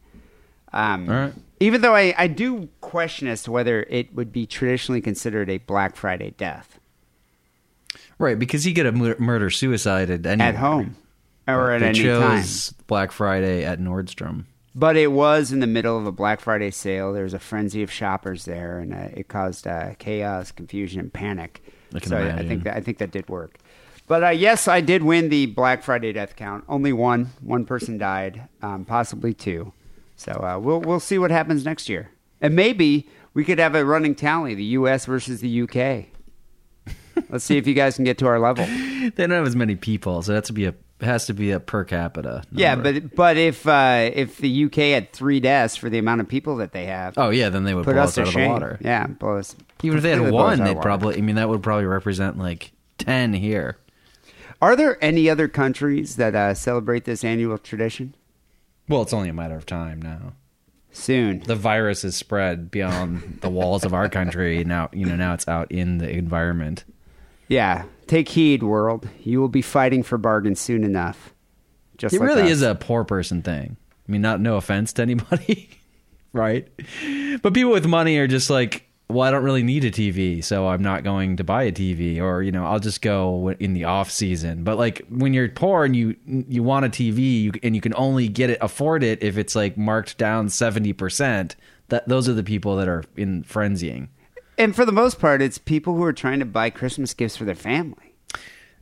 Um, right. Even though I, I do question as to whether it would be traditionally considered a Black Friday death Right, because you get a mur- murder suicide at any at home or at they any chose time. Black Friday at Nordstrom. But it was in the middle of a Black Friday sale. There was a frenzy of shoppers there, and uh, it caused uh, chaos, confusion, and panic. I can so I think that I think that did work. But uh, yes, I did win the Black Friday death count. Only one. One person died, um, possibly two. So uh, we'll we'll see what happens next year, and maybe we could have a running tally: the U.S. versus the U.K. Let's see if you guys can get to our level. They don't have as many people, so that's to be a has to be a per capita. Yeah, but but if uh, if the U.K. had three deaths for the amount of people that they have, oh yeah, then they would put blow us us out of the water. Yeah, blow us. Even if they had completely blow us one, they'd probably. I mean, that would probably represent like ten here. Are there any other countries that uh, celebrate this annual tradition? Well, it's only a matter of time now. Soon. The virus has spread beyond the walls of our country. Now, you know, now it's out in the environment. Yeah. Take heed, world. You will be fighting for bargains soon enough. Just It like really us. is a poor person thing. I mean, not no offense to anybody, right? But people with money are just like, well, I don't really need a TV, so I'm not going to buy a TV, or you know, I'll just go in the off season. But like when you're poor and you you want a TV, you, and you can only get it, afford it if it's like marked down seventy percent. That those are the people that are in frenzying. And for the most part, it's people who are trying to buy Christmas gifts for their family.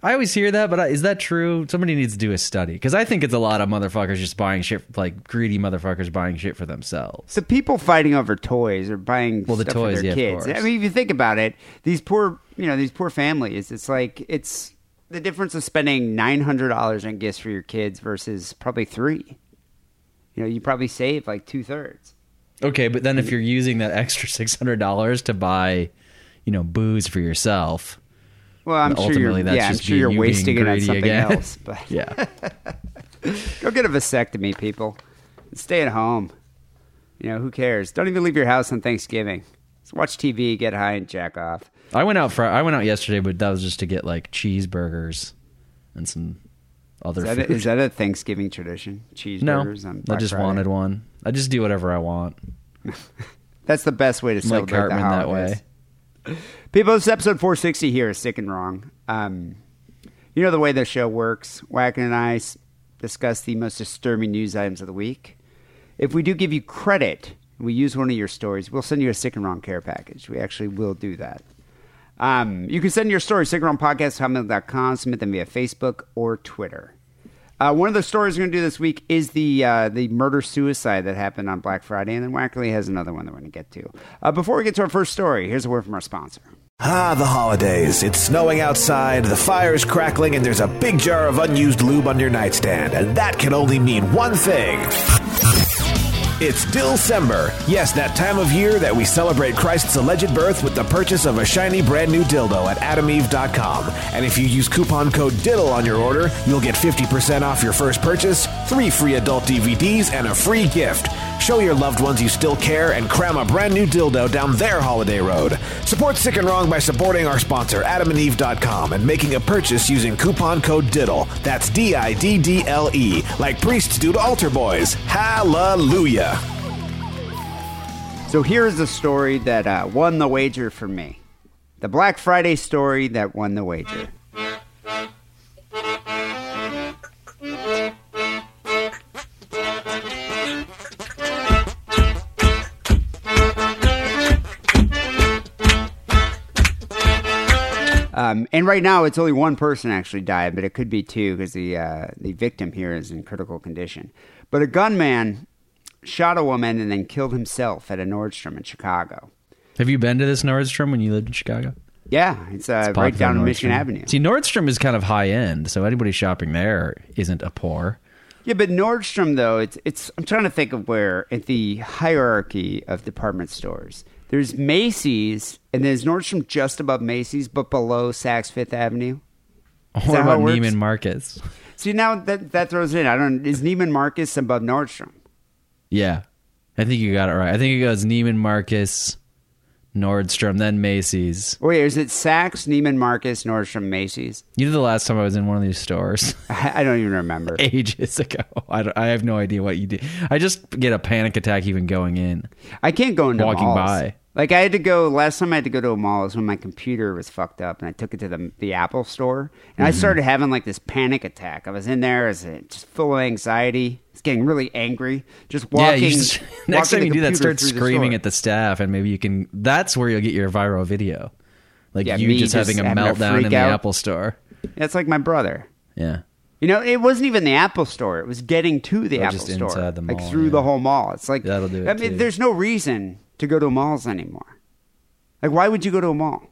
I always hear that, but I- is that true? Somebody needs to do a study because I think it's a lot of motherfuckers just buying shit, like greedy motherfuckers buying shit for themselves. So people fighting over toys or buying Well, the stuff toys, for their yeah, kids. I mean, if you think about it, these poor, you know, these poor families. It's like it's the difference of spending nine hundred dollars on gifts for your kids versus probably three. You know, you probably save like two thirds. Okay, but then if you're using that extra six hundred dollars to buy, you know, booze for yourself. Well, I'm sure you're. Yeah, I'm sure you're you wasting it on something again. else. But Yeah. go get a vasectomy, people. Stay at home. You know who cares? Don't even leave your house on Thanksgiving. Just watch TV, get high, and jack off. I went out for I went out yesterday, but that was just to get like cheeseburgers and some other Is that, a, is that a Thanksgiving tradition? no, Cheeseburgers on I just Friday? wanted one. I just do whatever I want. That's the best way to Mike celebrate the Cartman that holidays. way. People, this is episode 460 here is Sick and Wrong. Um, you know the way the show works. Wacker and I discuss the most disturbing news items of the week. If we do give you credit, we use one of your stories, we'll send you a Sick and Wrong care package. We actually will do that. Um, you can send your story, sick and stories, sickandwrongpodcast.com, submit them via Facebook or Twitter. Uh, one of the stories we're going to do this week is the uh, the murder suicide that happened on Black Friday, and then Wackerly has another one that we're going to get to. Uh, before we get to our first story, here's a word from our sponsor. Ah, the holidays. It's snowing outside, the fire's crackling, and there's a big jar of unused lube on your nightstand. And that can only mean one thing. It's Dillcember. Yes, that time of year that we celebrate Christ's alleged birth with the purchase of a shiny brand new dildo at adameve.com. And if you use coupon code DIDDLE on your order, you'll get 50% off your first purchase, three free adult DVDs, and a free gift. Show your loved ones you still care and cram a brand new dildo down their holiday road. Support Sick and Wrong by supporting our sponsor, adamandeve.com, and making a purchase using coupon code DIDDLE. That's D I D D L E, like priests do to altar boys. Hallelujah. So here is the story that uh, won the wager for me. The Black Friday story that won the wager. Um, and right now, it's only one person actually died, but it could be two because the uh, the victim here is in critical condition. But a gunman shot a woman and then killed himself at a Nordstrom in Chicago. Have you been to this Nordstrom when you lived in Chicago? Yeah, it's, uh, It's right down Nordstrom. Michigan Avenue. See, Nordstrom is kind of high end, so anybody shopping there isn't a poor. Yeah, but Nordstrom though, it's it's. I'm trying to think of where at the hierarchy of department stores. There's Macy's, and there's Nordstrom just above Macy's, but below Saks Fifth Avenue. What that about? Neiman Marcus? See now that that throws it in. I don't. Is Neiman Marcus above Nordstrom? Yeah, I think you got it right. I think it goes Neiman Marcus, Nordstrom, then Macy's. Oh, wait, is it Saks, Neiman Marcus, Nordstrom, Macy's? You know the last time I was in one of these stores I, I don't even remember. ages ago. I, don't- I have no idea what you did. I just get a panic attack even going in. I can't go into Walking malls. by. Like I had to go last time I had to go to a mall was when my computer was fucked up, and I took it to the the Apple store, and I Mm-hmm. started having like this panic attack. I was in there, I uh, just full of anxiety. I was getting really angry. Just walking. yeah, just, next time you do that, start through the screaming at the staff, and maybe you can. That's where you'll get your viral video, like Yeah, you just just having a having meltdown in the out. Apple store. That's like my brother. Yeah, You know, it wasn't even the Apple store. It was getting to the Oh, Apple just store, inside the like through yeah. the whole mall. It's like That'll do it, I mean, too. there's no reason to go to malls anymore. Like, why would you go to a mall?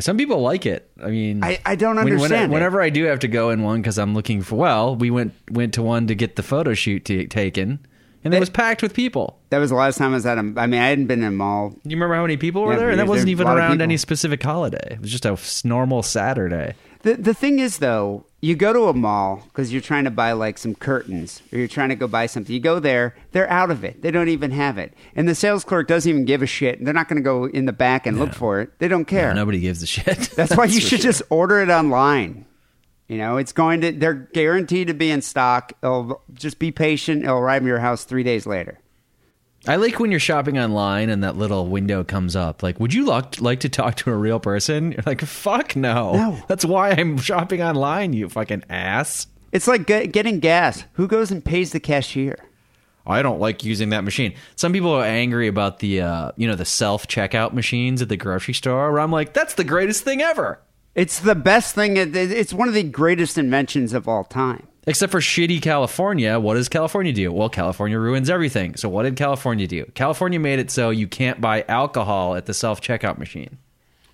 some people like it. I mean, I- I don't when- when- understand it. whenever I do have to go in one because I'm looking for. Well, we went went to one to get the photo shoot t- taken, and it was packed with people. That was the last time I was at a. I mean, I hadn't been in a mall You remember how many people were Yeah, there? And that wasn't even a lot of around any specific holiday. It was just a normal Saturday. The the thing is though, you go to a mall because you're trying to buy like some curtains or you're trying to go buy something. You go there, they're out of it. They don't even have it, and the sales clerk doesn't even give a shit. They're not going to go in the back and look for it. They don't care. Nobody gives a shit. That's why you should sure. just order it online. You know, it's going to. They're guaranteed to be in stock. It'll just be patient. It'll arrive in your house three days later. I like when you're shopping online and that little window comes up. Like, would you like, like to talk to a real person? You're like, fuck no. No. That's why I'm shopping online, you fucking ass. It's like get, getting gas. Who goes and pays the cashier? I don't like using that machine. Some people are angry about the, uh, you know, the self checkout machines at the grocery store. Where I'm like, that's the greatest thing ever. It's the best thing. It's one of the greatest inventions of all time. Except for shitty California. What does California do? Well, California ruins everything. So what did California do? California made it so you can't buy alcohol at the self checkout machine.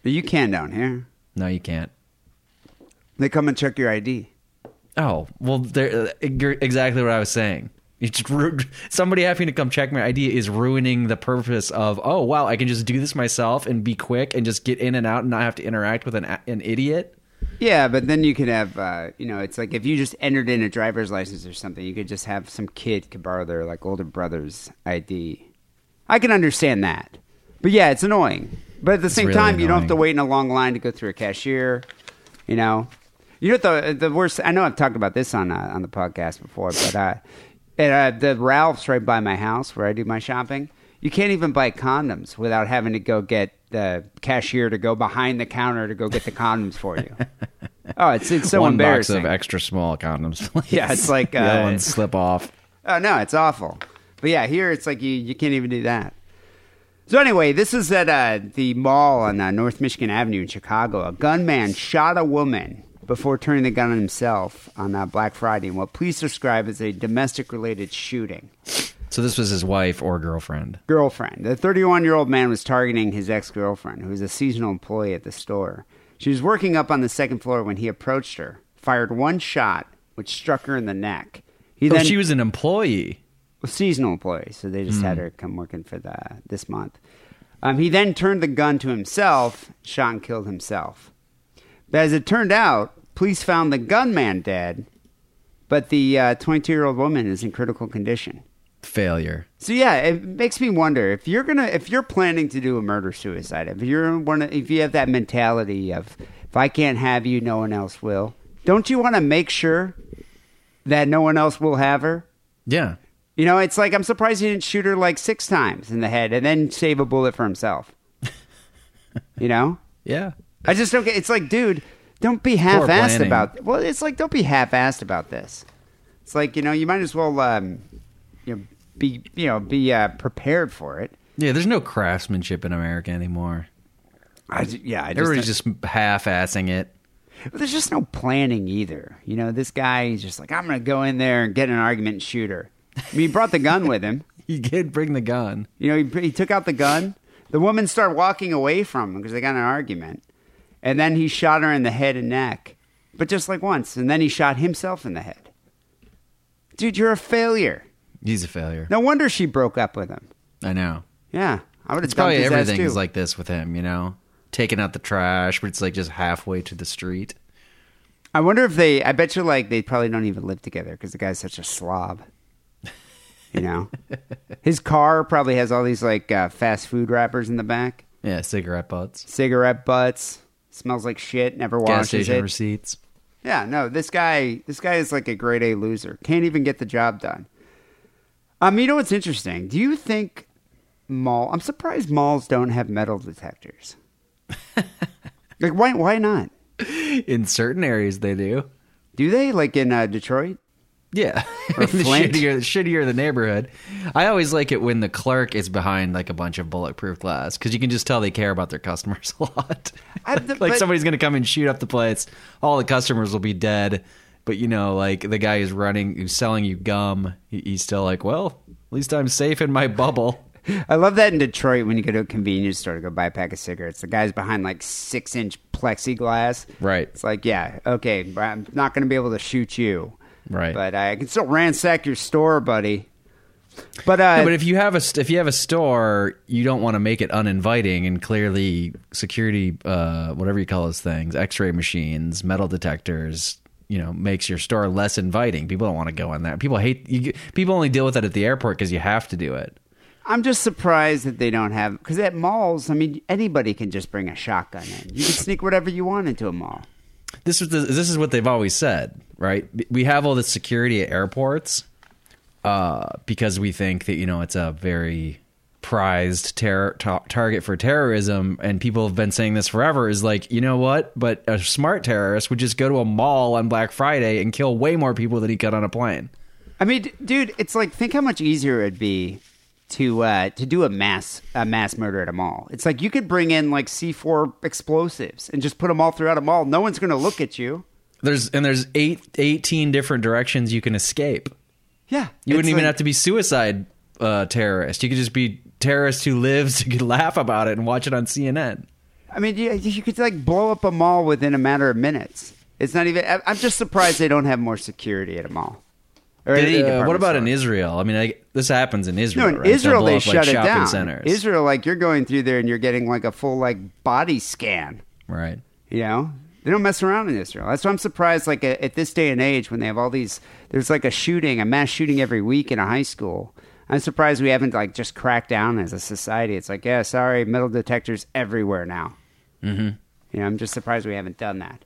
But you can down here. No, you can't. They come and check your ID. Oh, well, there, uh, exactly what I was saying. It's ru- somebody having to come check my ID is ruining the purpose of oh wow I can just do this myself and be quick and just get in and out and not have to interact with an an idiot. Yeah, but then you could have, uh, you know, it's like if you just entered in a driver's license or something, you could just have some kid could borrow their like older brother's ID. I can understand that, but yeah, it's annoying. But at the same really time, you don't have to wait in a long line to go through a cashier. You know, you know the the worst. I know I've talked about this on uh, on the podcast before, but uh, at uh, the Ralph's right by my house where I do my shopping, you can't even buy condoms without having to go get the cashier to go behind the counter to go get the condoms for you. Oh, it's it's so One box of extra small condoms. Please. Yeah, it's like, the uh, ones slip off. Oh no, it's awful. But yeah, here it's like you you can't even do that. So anyway, this is at uh, the mall on uh, North Michigan Avenue in Chicago. A gunman shot a woman before turning the gun on himself on uh, Black Friday in what police describe as a domestic-related shooting. So this was his wife or girlfriend. Girlfriend. The 31-year-old man was targeting his ex-girlfriend, who was a seasonal employee at the store. She was working up on the second floor when he approached her, fired one shot, which struck her in the neck. He Oh, then she was an employee. a seasonal employee, so they just had her come working for the this month. Um, he then turned the gun to himself, shot and killed himself. But as it turned out, police found the gunman dead, but the 22 year old woman is in critical condition. Failure. So yeah, it makes me wonder if you're gonna if you're planning to do a murder suicide, if you're one of- if you have that mentality of if I can't have you, no one else will. Don't you want to make sure that no one else will have her? Yeah. You know, it's like I'm surprised he didn't shoot her like six times in the head and then save a bullet for himself. you know, Yeah. I just don't get. It's like, dude, don't be half-assed about. Well, it's like don't be half-assed about this. It's like you know, you might as well, um, you know, be you know, be uh, prepared for it. Yeah, there's no craftsmanship in America anymore. I yeah, I just Everybody's just half-assing it. But there's just no planning either. You know, this guy, he's just like, I'm going to go in there and get an argument and shoot her. I mean, he brought the gun with him. he did bring the gun. You know, he, he took out the gun. The woman started walking away from him because they got an argument. And then he shot her in the head and neck, but just like once. And then he shot himself in the head. Dude, you're a failure. He's a failure. No wonder she broke up with him. I know. Yeah, I would have It's probably is like this with him, you know? Taking out the trash, but it's like just halfway to the street. I wonder if they. I bet you like they probably don't even live together because the guy's such a slob. You know, his car probably has all these like uh, fast food wrappers in the back, Yeah, cigarette butts. cigarette butts, smells like shit, never washes Gas station it. receipts. Yeah, no, this guy, this guy is like a grade A loser. Can't even get the job done. Um, you know what's interesting? Do you think mall? I'm surprised malls don't have metal detectors. like, why? Why not? In certain areas, they do. Do they? Like in uh, Detroit? Yeah. Or the shittier, the shittier the neighborhood. I always like it when the clerk is behind like a bunch of bulletproof glass because you can just tell they care about their customers a lot. The- like somebody's going to come and shoot up the place. All the customers will be dead. But you know, like the guy is running, who's selling you gum, he's still like, well, at least I'm safe in my bubble. I love that in Detroit when you go to a convenience store to go buy a pack of cigarettes. The guy's behind like six inch plexiglass. Right. It's like, yeah, okay, I'm not going to be able to shoot you. Right. But I can still ransack your store, buddy. But uh, Yeah, but if you have a if you have a store, you don't want to make it uninviting and clearly security, uh, whatever you call those things, X-ray machines, metal detectors, you know, makes your store less inviting. People don't want to go in there. People hate you. People only deal with it at the airport because you have to do it. I'm just surprised that they don't have because at malls, I mean, anybody can just bring a shotgun in. You can sneak whatever you want into a mall. This is the, this is what they've always said, right? We have all this security at airports uh, because we think that you know it's a very prized terror ta- target for terrorism, and people have been saying this forever. Is like you know what? But a smart terrorist would just go to a mall on Black Friday and kill way more people than he could on a plane. I mean, d- dude, it's like think how much easier it'd be to uh, to do a mass a mass murder at a mall. It's like you could bring in like C4 explosives and just put them all throughout a mall. No one's going to look at you. There's and there's eight, 18 different directions you can escape. Yeah, You wouldn't even like- have to be suicide uh, terrorist. You could just be terrorist who lives. Could laugh about it and watch it on CNN. I mean, you, you could like blow up a mall within a matter of minutes. It's not even. I'm just surprised they don't have more security at a mall. Did, uh, what about in. Israel? I mean, I, this happens in Israel. No, in right? Israel they up, like, shut it down. Centers. Israel, like you're going through there and you're getting like a full like body scan. right. You know, they don't mess around in Israel. That's why I'm surprised. Like at this day and age, when they have all these, there's like a shooting, a mass shooting every week in a high school. I'm surprised we haven't like just cracked down as a society. It's like, yeah, sorry, metal detectors everywhere now. Mm-hmm. You know, I'm just surprised we haven't done that.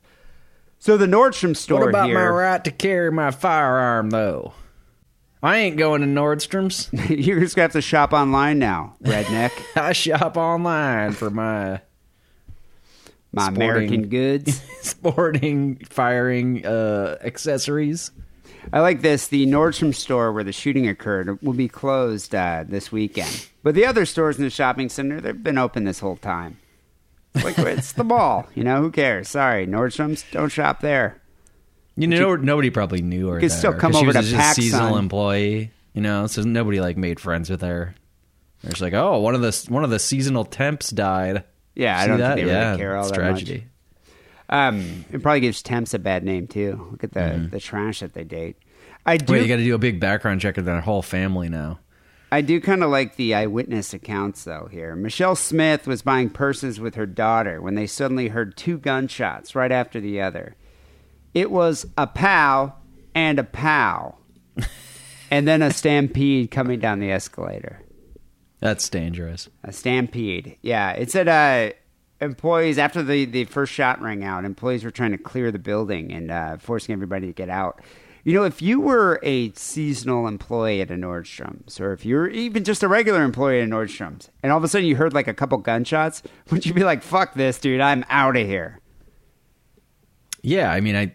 So the Nordstrom store What about here, my right to carry my firearm, though? I ain't going to Nordstrom's. you're just gonna have to shop online now, redneck. I shop online for my My Sporting. American goods. sporting firing uh, accessories. I like this. The Nordstrom store where the shooting occurred will be closed uh, this weekend, but the other stores in the shopping center they've been open this whole time. Like it's the mall, you know. Who cares? Sorry, Nordstrom's don't shop there. You know, nobody probably knew her. could there, still come over to a seasonal PacSun. employee. You know, so nobody like made friends with her. They're just like, oh, one of the one of the seasonal temps died. Yeah, I See don't that? think they really yeah, care all that tragedy. much. Um, it probably gives temps a bad name too. Look at the Mm-hmm. the trash that they date. I do. Wait, you got to do a big background check of their whole family now. I do kind of like the eyewitness accounts, though, here. Michelle Smith was buying purses with her daughter when they suddenly heard two gunshots right after the other. It was a pow and a pow, and then a stampede coming down the escalator. That's dangerous. A stampede. Yeah, it said uh, employees, after the, the first shot rang out, employees were trying to clear the building and uh, forcing everybody to get out. You know, if you were a seasonal employee at a Nordstrom's, or if you were even just a regular employee at a Nordstrom's, and all of a sudden you heard like a couple gunshots, would you be like, fuck this, dude, I'm out of here? Yeah, I mean, I.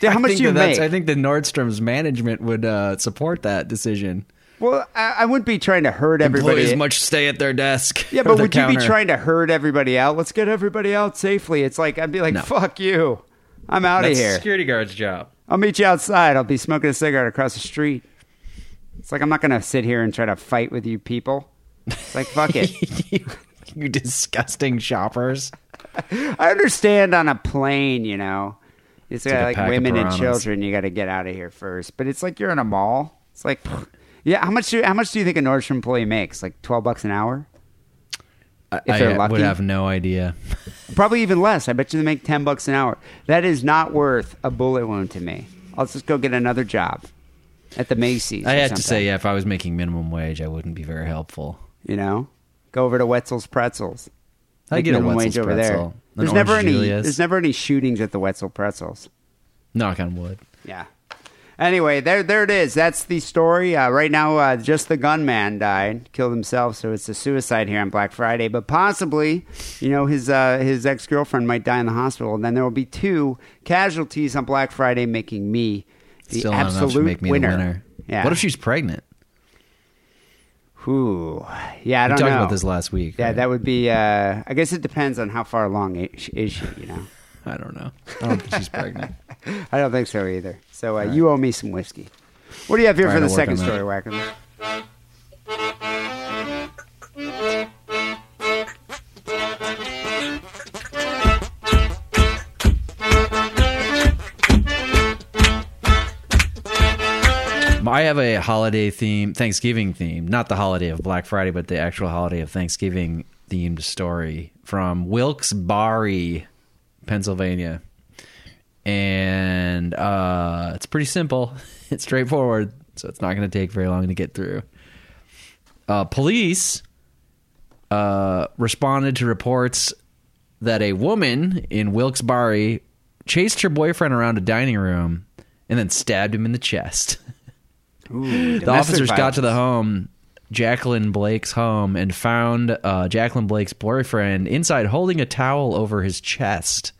Dude, how I much think do you that make? I think the Nordstrom's management would uh, support that decision. Well, I, I wouldn't be trying to hurt everybody. Employees much stay at their desk. yeah, but their would you be trying to herd everybody out? Let's get everybody out safely. It's like, I'd be like, No. fuck you. I'm out of here. security guard's job. I'll meet you outside. I'll be smoking a cigarette across the street. It's like I'm not going to sit here and try to fight with you people. It's like fuck it. you, you disgusting shoppers. I understand on a plane, you know. It's like a got like, pack women and children. You got to get out of here first. But it's like you're in a mall. It's like, yeah. How much? Do, how much do you think a Nordstrom employee makes? Like twelve bucks an hour? I, they're I would have no idea. Probably even less. I bet you they make ten bucks an hour. That is not worth a bullet wound to me. I'll just go get another job at the Macy's. I have to say, yeah, if I was making minimum wage, I wouldn't be very helpful. You know, go over to Wetzel's Pretzels. I Make get a Wetzel's wage over pretzel. there. There's never any. Julius. There's never any shootings at the Wetzel Pretzels. Knock on wood. Yeah. Anyway, there there it is. That's the story. Uh, right now, uh, just the gunman died, killed himself, so it's a suicide here on Black Friday. But possibly, you know, his uh, his ex girlfriend might die in the hospital, and then there will be two casualties on Black Friday, making me the Still absolute make me winner. the winner. Yeah. What if she's pregnant? Ooh. Yeah, I don't talked know. about this last week. Yeah, right? that would be. Uh, I guess it depends on how far along is she. You know. I don't know. I don't think she's pregnant. I don't think so either. So uh, you owe me some whiskey. What do you have here All for the second story, Wacker? I have a holiday theme, Thanksgiving theme, not the holiday of Black Friday, but the actual holiday of Thanksgiving themed story from Wilkes-Barre, Pennsylvania. And uh, it's pretty simple. It's straightforward, so it's not going to take very long to get through. Uh, police uh, responded to reports that a woman in Wilkes-Barre chased her boyfriend around a dining room and then stabbed him in the chest. Ooh, the officers got to the home, Jacqueline Blake's home, and found uh, Jacqueline Blake's boyfriend inside holding a towel over his chest.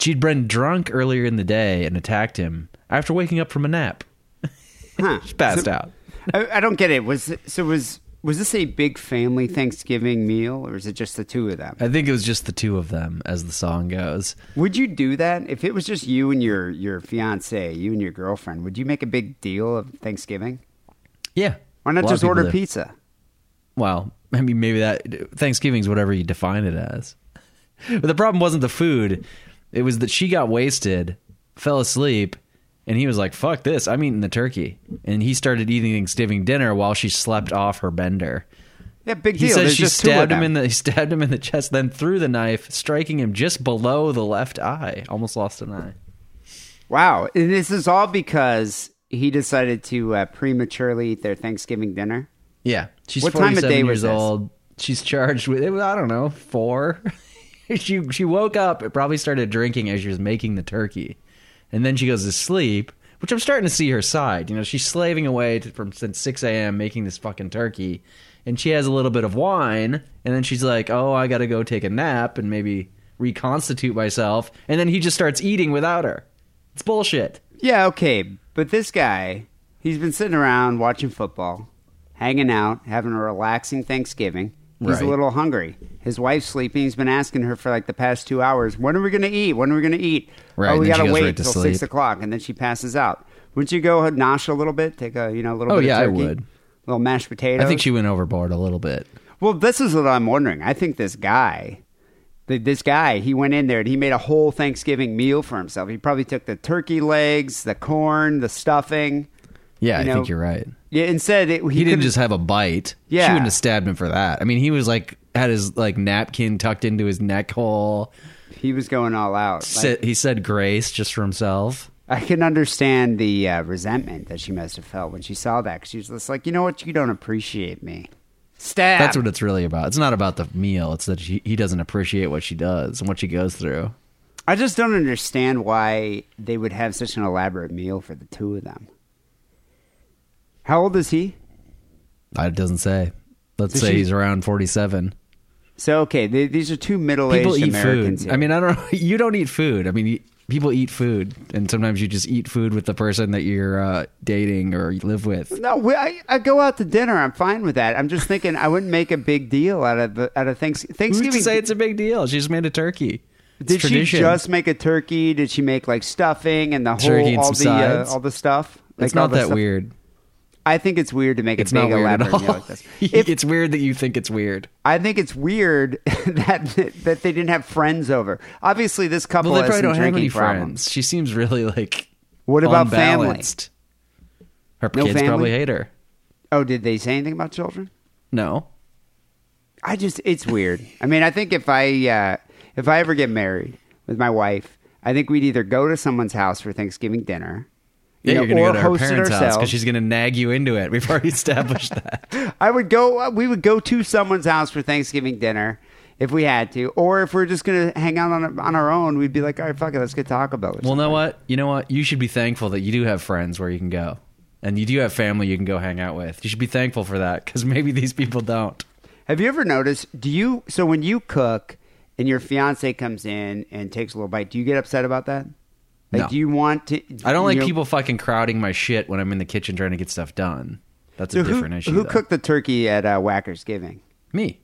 She'd been drunk earlier in the day and attacked him after waking up from a nap. Huh. She passed So- out. I, I don't get it. Was so was was this a big family Thanksgiving meal, or is it just the two of them? I think it was just the two of them, as the song goes. Would you do that if it was just you and your your fiance, you and your girlfriend? Would you make a big deal of Thanksgiving? Yeah. Why not A lot of just order do. pizza? Well, I mean, maybe that Thanksgiving's whatever you define it as. But the problem wasn't the food; it was that she got wasted, fell asleep, And he was like, "Fuck this! I'm eating the turkey." And he started eating Thanksgiving dinner while she slept off her bender. Yeah, big He deal. says There's she stabbed him in the he stabbed him in the chest, then threw the knife, striking him just below the left eye. Almost lost an eye. Wow, and this is all because he decided to uh, prematurely eat their Thanksgiving dinner. Yeah, she's What time of 47 day was years this? old. She's charged with it was I don't know four. she she woke up, and probably started drinking as she was making the turkey, and then she goes to sleep. Which I'm starting to see her side. You know, she's slaving away to, from since 6 a.m. making this fucking turkey, and she has a little bit of wine, and then she's like, "Oh, I got to go take a nap and maybe reconstitute myself," and then he just starts eating without her. It's bullshit. Yeah, okay, but this guy, he's been sitting around watching football, hanging out, having a relaxing Thanksgiving. He's Right. a little hungry. His wife's sleeping. He's been asking her for like the past two hours, when are we going to eat? When are we going to eat? Right, Oh, we got to wait till six o'clock, and then she passes out. Wouldn't you go nosh a little bit? Take a you know a little Oh, bit yeah, I of turkey, would. little mashed potatoes. I think she went overboard a little bit. Well, this is what I'm wondering. I think this guy, th- this guy, he went in there and he made a whole Thanksgiving meal for himself. He probably took the turkey legs, the corn, the stuffing. Yeah, You I think you're right. Yeah, instead it, he, didn't just have a bite. Yeah. she wouldn't have stabbed him for that. I mean, he was like had his like napkin tucked into his neck hole. he was going all out. Like, he said grace just for himself. I can understand the uh, resentment that she must have felt when she saw that because she was just like, you know what, you don't appreciate me. Stab. That's what it's really about. It's not about the meal. It's that she, he doesn't appreciate what she does and what she goes through. I just don't understand why they would have such an elaborate meal for the two of them. How old is he? It doesn't say. Let's So say she- he's around forty-seven. So okay, they, these are two middle-aged People eat Americans. I mean, I don't. Know. You don't eat food. I mean, you, people eat food, and sometimes you just eat food with the person that you're uh, dating or you live with. No, we, I, I go out to dinner. I'm fine with that. I'm just thinking I wouldn't make a big deal out of the, out of thanks, Thanksgiving. to say it's a big deal? She just made a turkey. It's Did tradition. she just make a turkey? Did she make like stuffing and the whole Turkey and all the uh, all the stuff? It's Like, all not that stuff- weird. I think it's weird to make It's a big not weird at elaborate meal like this. If, it's weird that you think it's weird. I think it's weird that that they didn't have friends over. Obviously, this couple Well, they has probably some don't have any problems. friends. She seems really like What about family? Her No kids family? probably hate her. Oh, did they say anything about children? No, I just it's weird. I mean, I think if I uh, if I ever get married with my wife, I think we'd either go to someone's house for Thanksgiving dinner, you yeah, know, you're gonna go to her parents' house ourselves. because she's gonna nag you into it. We've already established that. I would go. uh, We would go to someone's house for Thanksgiving dinner if we had to, or if we're just gonna hang out on on our own, we'd be like, all right, fuck it, let's get Taco Bell. Well, know what? You know what? You should be thankful that you do have friends where you can go, and you do have family you can go hang out with. You should be thankful for that because maybe these people don't. Have you ever noticed? Do you so when you cook and your fiance comes in and takes a little bite, do you get upset about that? Like, No. do you want to? I don't like you know- people fucking crowding my shit when I'm in the kitchen trying to get stuff done. That's So a who, different issue. who though. cooked the turkey at uh, Wacker's Giving? me?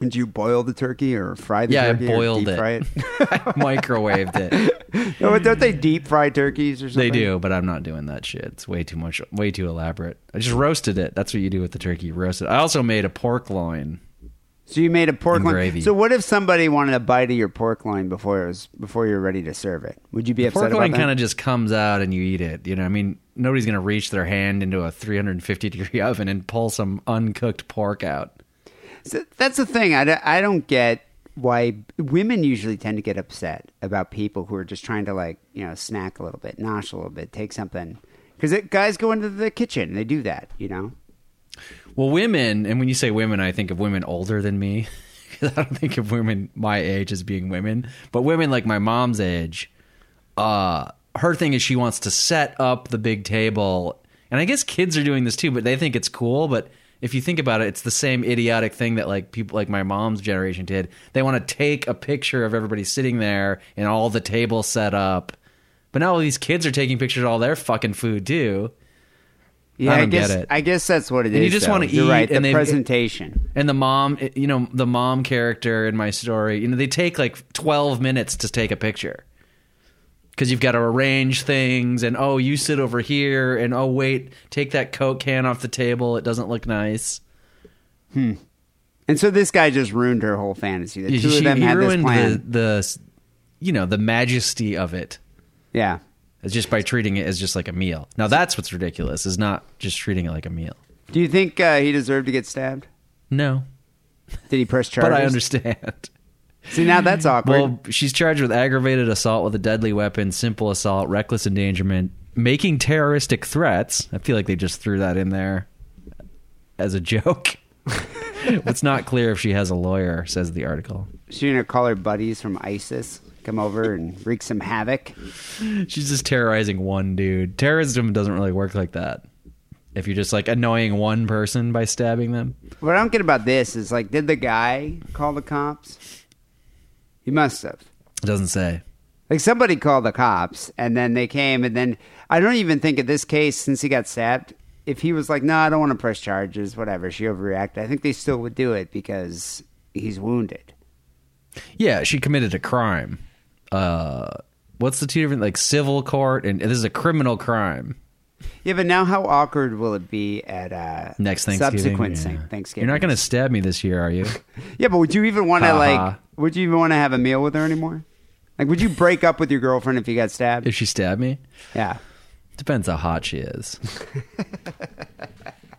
Did you boil the turkey or fry the Yeah, I turkey? or boiled deep it. Fry it? I microwaved it. no, but don't they deep fry turkeys or something? They do, but I'm not doing that shit. It's way too much, way too elaborate. I just roasted it. That's what you do with the turkey. You roast it. I also made a pork loin. So you made a pork And loin. gravy. So what if somebody wanted a bite of your pork loin before it was before you're ready to serve it? Would you be upset Pork about loin that? kind of just comes out and you eat it. You know, I mean, nobody's gonna reach their hand into a 350 degree oven and pull some uncooked pork out. So that's the thing. I, I don't get why women usually tend to get upset about people who are just trying to like you know snack a little bit, nosh a little bit, take something. Because guys go into the kitchen, they do that. You know. Well, women, and when you say women, I think of women older than me. I don't think of women my age as being women, but women like my mom's age. Uh, her thing is she wants to set up the big table, and I guess kids are doing this too, but they think it's cool. But if you think about it, it's the same idiotic thing that like people like my mom's generation did. They want to take a picture of everybody sitting there and all the tables set up. But now all these kids are taking pictures of all their fucking food too. Yeah, I don't guess get it. I guess that's what it is. And you just though. wanna You're eat, right. and the presentation. And the mom, you know, the mom character in my story, you know, they take like 12 minutes to take a picture. Because you've got to arrange things, and oh, you sit over here, and oh, wait, take that Coke can off the table. It doesn't look nice. Hmm. And so this guy just ruined her whole fantasy. The two She- of them he had this plan. the, the, you know, the majesty of it. Yeah. It's just by treating it as just like a meal. Now that's what's ridiculous is not just treating it like a meal. Do you think uh, he deserved to get stabbed? No, Did he press charges? but I understand. See, now that's awkward. Well, she's charged with aggravated assault with a deadly weapon, simple assault, reckless endangerment, making terroristic threats. I feel like they just threw that in there as a joke. it's not clear if she has a lawyer, says the article. She gonna call her buddies from ISIS come over and wreak some havoc. She's just terrorizing one dude. Terrorism doesn't really work like that. If you're just like annoying one person by stabbing them. What I don't get about this is like, did the guy call the cops? He must have. It doesn't say. Like somebody called the cops, and then they came, and then I don't even think in this case, since he got stabbed, if he was like, "No, I don't want to press charges," whatever, she overreacted. I think they still would do it because he's wounded. Yeah, she committed a crime. Uh, what's the two different like civil court and this is a criminal crime. Yeah, but now how awkward will it be at uh, Next Thanksgiving. subsequent yeah. Thanksgiving? You're not going to stab me this year, are you? Yeah, but would you even want to like? Would you even want to have a meal with her anymore? Like, would you break up with your girlfriend if you got stabbed? if she stabbed me, yeah, depends how hot she is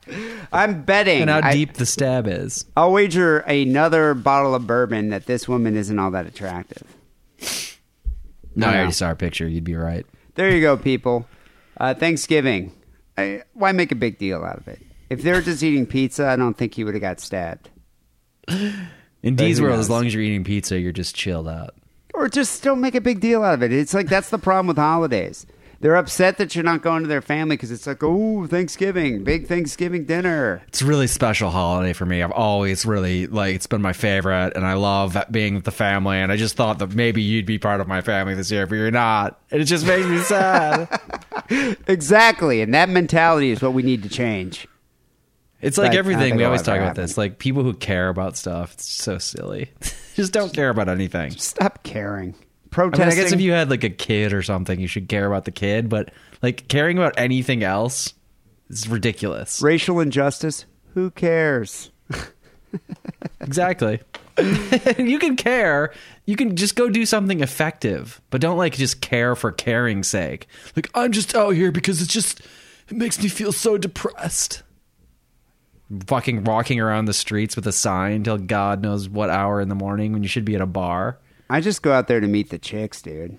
I'm betting. and how I- deep the stab is. I'll wager another bottle of bourbon that this woman isn't all that attractive. No, I already saw her picture. You'd be right. There you go, people. Uh, Thanksgiving. I, why make a big deal out of it? If they were just eating pizza, I don't think he would have got stabbed. In But Dee's world, knows? as long as you're eating pizza, you're just chilled out. Or just don't make a big deal out of it. It's like that's the problem with holidays. They're upset that you're not going to their family because it's like, oh, Thanksgiving, big Thanksgiving dinner. It's a really special holiday for me. I've always really like it's been my favorite, and I love being with the family. And I just thought that maybe you'd be part of my family this year, but you're not, and it just makes me sad. Exactly, and that mentality is what we need to change. It's like everything we always talk about this. Like people who care about stuff, it's so silly. just don't care about anything. Stop caring. I, mean, I guess if you had like a kid or something, you should care about the kid. But like caring about anything else is ridiculous. racial injustice. Who cares? Exactly. you can care. You can just go do something effective, but don't like just care for caring's sake. Like I'm just out here because it's just it makes me feel so depressed. Fucking walking around the streets with a sign till God knows what hour in the morning when you should be at a bar. I just go out there to meet the chicks, dude.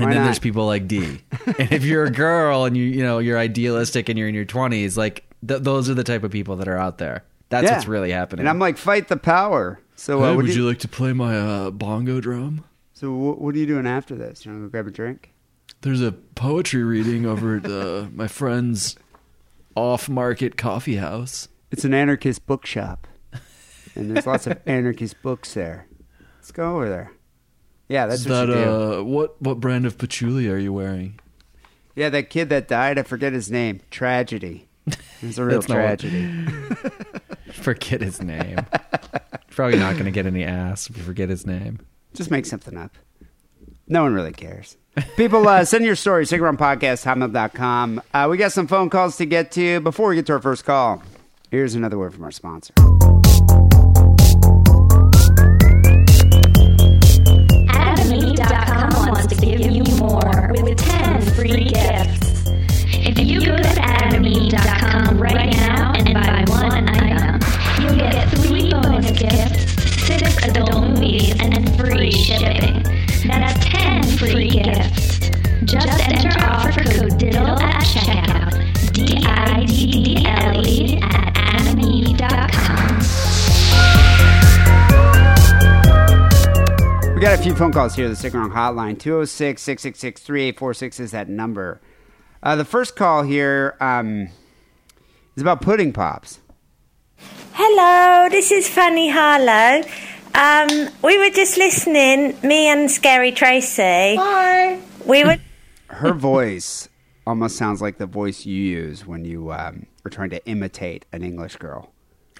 And then not? there's people like D. and if you're a girl and you you know you're idealistic and you're in your 20s, like th- those are the type of people that are out there. That's Yeah. what's really happening. And I'm like, fight the power. So, uh, what do you, like to play my uh, bongo drum? so what, what are you doing after this? You want to go grab a drink? There's a poetry reading over at uh, my friend's off-market coffee house. It's an anarchist bookshop, and there's lots of anarchist books there. Let's go over there. Yeah, that's Is what that you do. uh, what what brand of patchouli are you wearing? yeah, that kid that died, I forget his name. Tragedy. It's a real That's not tragedy. Forget his name. Probably not going to get any ass if you forget his name. Just make something up. No one really cares. People, uh, send your stories. Podcast, hotmail.com. Uh, we got some phone calls to get to. Before we get to our first call, here's another word from our sponsor. Adameve.com wants to give you more with 10 free gifts. If you go to adameve.com right now and buy one item, you'll get three bonus gifts, six adult movies, and free shipping. That's 10 free gifts. Just enter offer code DIDDLE at checkout. D-I-D-D-L-E at adameve.com. We got a few phone calls here. The Sick and Wrong Hotline 206 666 3846 is that number. Uh, the first call here um, is about pudding pops. Hello, this is Fanny Harlow. Um, we were just listening, me and Scary Tracy. Hi. We were. Her voice almost sounds like the voice you use when you um, are trying to imitate an English girl.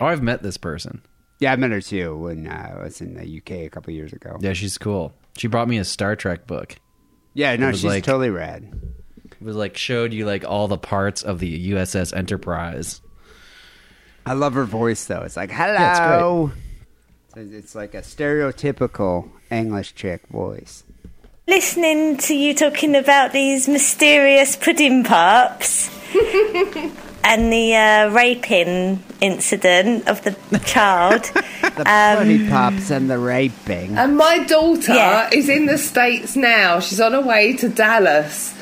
Oh, I've met this person. Yeah, I met her too when uh, I was in the UK a couple years ago. Yeah, she's cool. She brought me a Star Trek book. Yeah, no, she's like- totally rad. It was like showed you like all the parts of the USS Enterprise. I love her voice though. It's like it's great. hello. It's, it's like a stereotypical English chick voice. listening to you talking about these mysterious pudding pops and the uh, raping incident of the child. The putty pops and the raping. And my daughter Yeah. is in the States now. She's on her way to Dallas.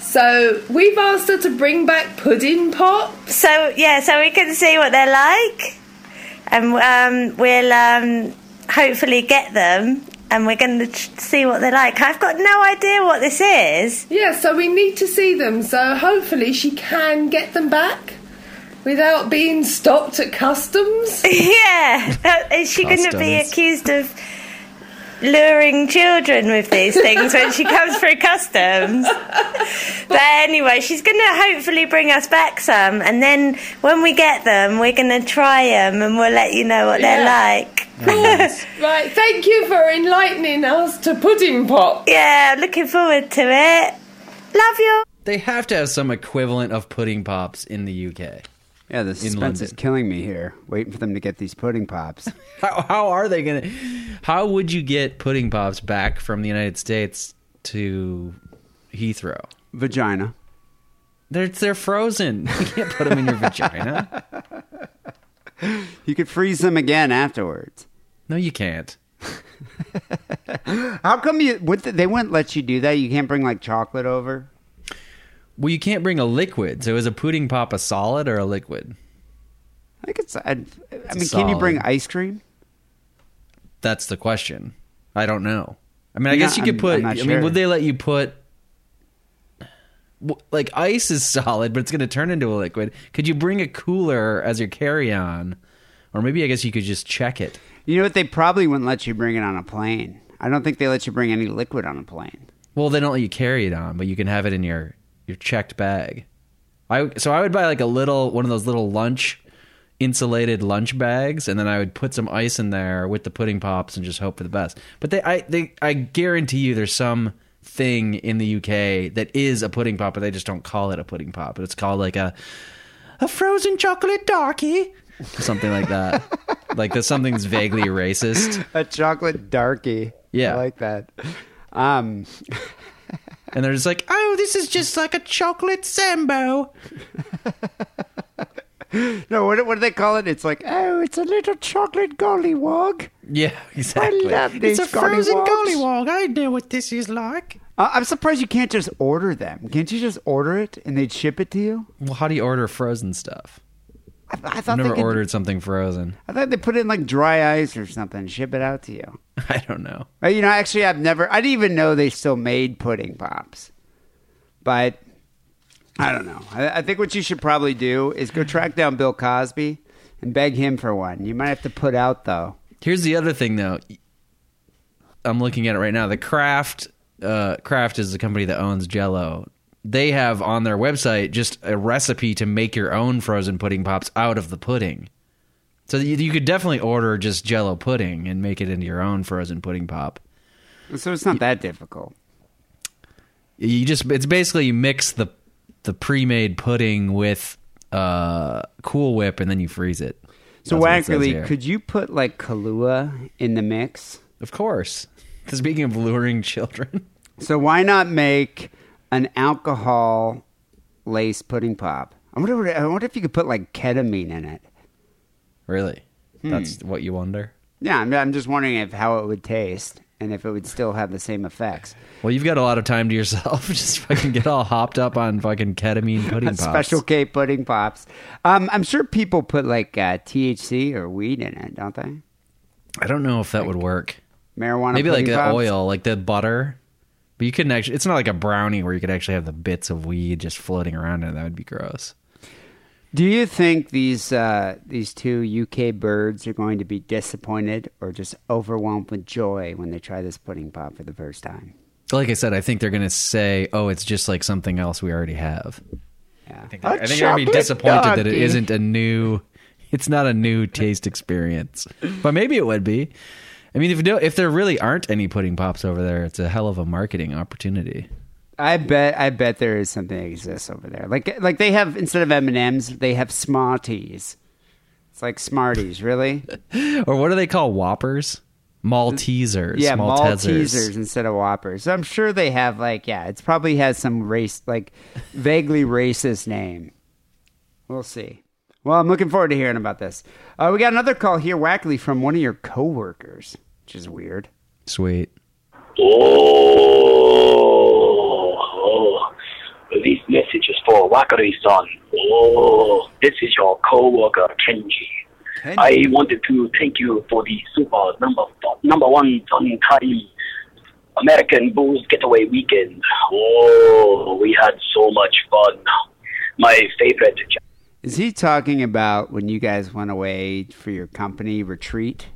So we've asked her to bring back pudding pops. So yeah, so we can see what they're like, and um, we'll um, hopefully get them, and we're going to tr- see what they're like. I've got no idea what this is. Yeah, so we need to see them. So hopefully she can get them back without being stopped at customs. yeah, Uh, is she going to be accused of luring children with these things when she comes through customs? but anyway, she's going to hopefully bring us back some, and then when we get them, we're going to try them, and we'll let you know what Yeah. they're like. right, thank you for enlightening us to pudding pop. Yeah, looking forward to it. Love you. They have to have some equivalent of pudding pops in the UK. Yeah, the suspense is killing me here. Waiting for them to get these pudding pops. How, how are they gonna? How would you get pudding pops back from the United States to Heathrow? Vagina. They're they're frozen. You can't put them in your vagina. You could freeze them again afterwards. No, you can't. How come you? Would they wouldn't let you do that? You can't bring like chocolate over. Well, you can't bring a liquid. So is a pudding pop a solid or a liquid? I think it's. I a mean, can you bring ice cream? That's the question. I don't know. I mean, I guess you could I'm- put. I'm not I mean, would they let you put? Like ice is solid, but it's going to turn into a liquid. Could you bring a cooler as your carry-on, or maybe I guess you could just check it. You know what? They probably wouldn't let you bring it on a plane. I don't think they let you bring any liquid on a plane. Well, they don't let you carry it on, but you can have it in your your checked bag. I so I would buy like a little one of those little lunch insulated lunch bags, and then I would put some ice in there with the pudding pops and just hope for the best. But they, I, they, I guarantee you, there's some thing in the UK that is a pudding pop, but they just don't call it a pudding pop. But it's called like a a frozen chocolate darkie, something like that. like that something's vaguely racist. A chocolate darkie. Yeah. I like that. Um, And they're just like, oh, this is just like a chocolate sambo. no, what, what do they call it? It's like, oh, it's a little chocolate gollywog. Yeah, exactly. love these it's a frozen gollywogs. gollywog. I know what this is like. Uh, I'm surprised you can't just order them. Can't you just order it and they'd ship it to you? Well, how do you order frozen stuff? I, I I've never they could, ordered something frozen. I thought they put it in like dry ice or something, ship it out to you. I don't know. Uh, You know, actually, I've never. I didn't even know they still made pudding pops. But I don't know. I, I think what you should probably do is go track down Bill Cosby and beg him for one. You might have to put out though. Here's the other thing, though. I'm looking at it right now. The Kraft, uh, Kraft is the company that owns Jello. They have on their website just a recipe to make your own frozen pudding pops out of the pudding. So you, you could definitely order just Jello pudding and make it into your own frozen pudding pop. So it's not that difficult. You just it's basically you mix the the pre-made pudding with uh Cool Whip and then you freeze it. So That's what it says actually, here. could you put like Kahlua in the mix? of course. Speaking of luring children, So why not make an alcohol lace pudding pop? I wonder. I wonder if you could put like ketamine in it. really, Hmm. that's what you wonder. Yeah, I'm, I'm just wondering if how it would taste and if it would still have the same effects. Well, you've got a lot of time to yourself. Just fucking get all hopped up on fucking ketamine pudding pops. Special K pudding pops. Um, I'm sure people put like uh, THC or weed in it, don't they? I don't know if that would work. Marijuana. Maybe like the pops? oil, like the butter. But you couldn't actually. It's not like a brownie where you could actually have the bits of weed just floating around in it. That would be gross. Do you think these uh, these two UK birds are going to be disappointed or just overwhelmed with joy when they try this pudding pop for the first time? Like I said, I think they're going to say, "Oh, it's just like something else we already have." Yeah. I think they're, I think they're going to be chocolate disappointed that it doggy. isn't a new. It's not a new taste experience, but maybe it would be. I mean, if if there really aren't any pudding pops over there, it's a hell of a marketing opportunity. I bet I bet there is something that exists over there. Like like they have instead of M and M's, they have Smarties. It's like Smarties, really. Or what do they call Whoppers? Maltesers. yeah, Maltesers. Maltesers instead of Whoppers. So I'm sure they have like yeah, it's probably has some race like vaguely racist name. We'll see. Well, I'm looking forward to hearing about this. Uh, we got another call here, Wackley, from one of your coworkers, which is weird. Sweet. Oh, oh, this message is for Wakari-san. Oh, this is your co-worker Kenji. I wanted to thank you for the super number number one on time American Booze Getaway Weekend. Oh, we had so much fun. My favorite. Is he talking about when you guys went away for your company retreat?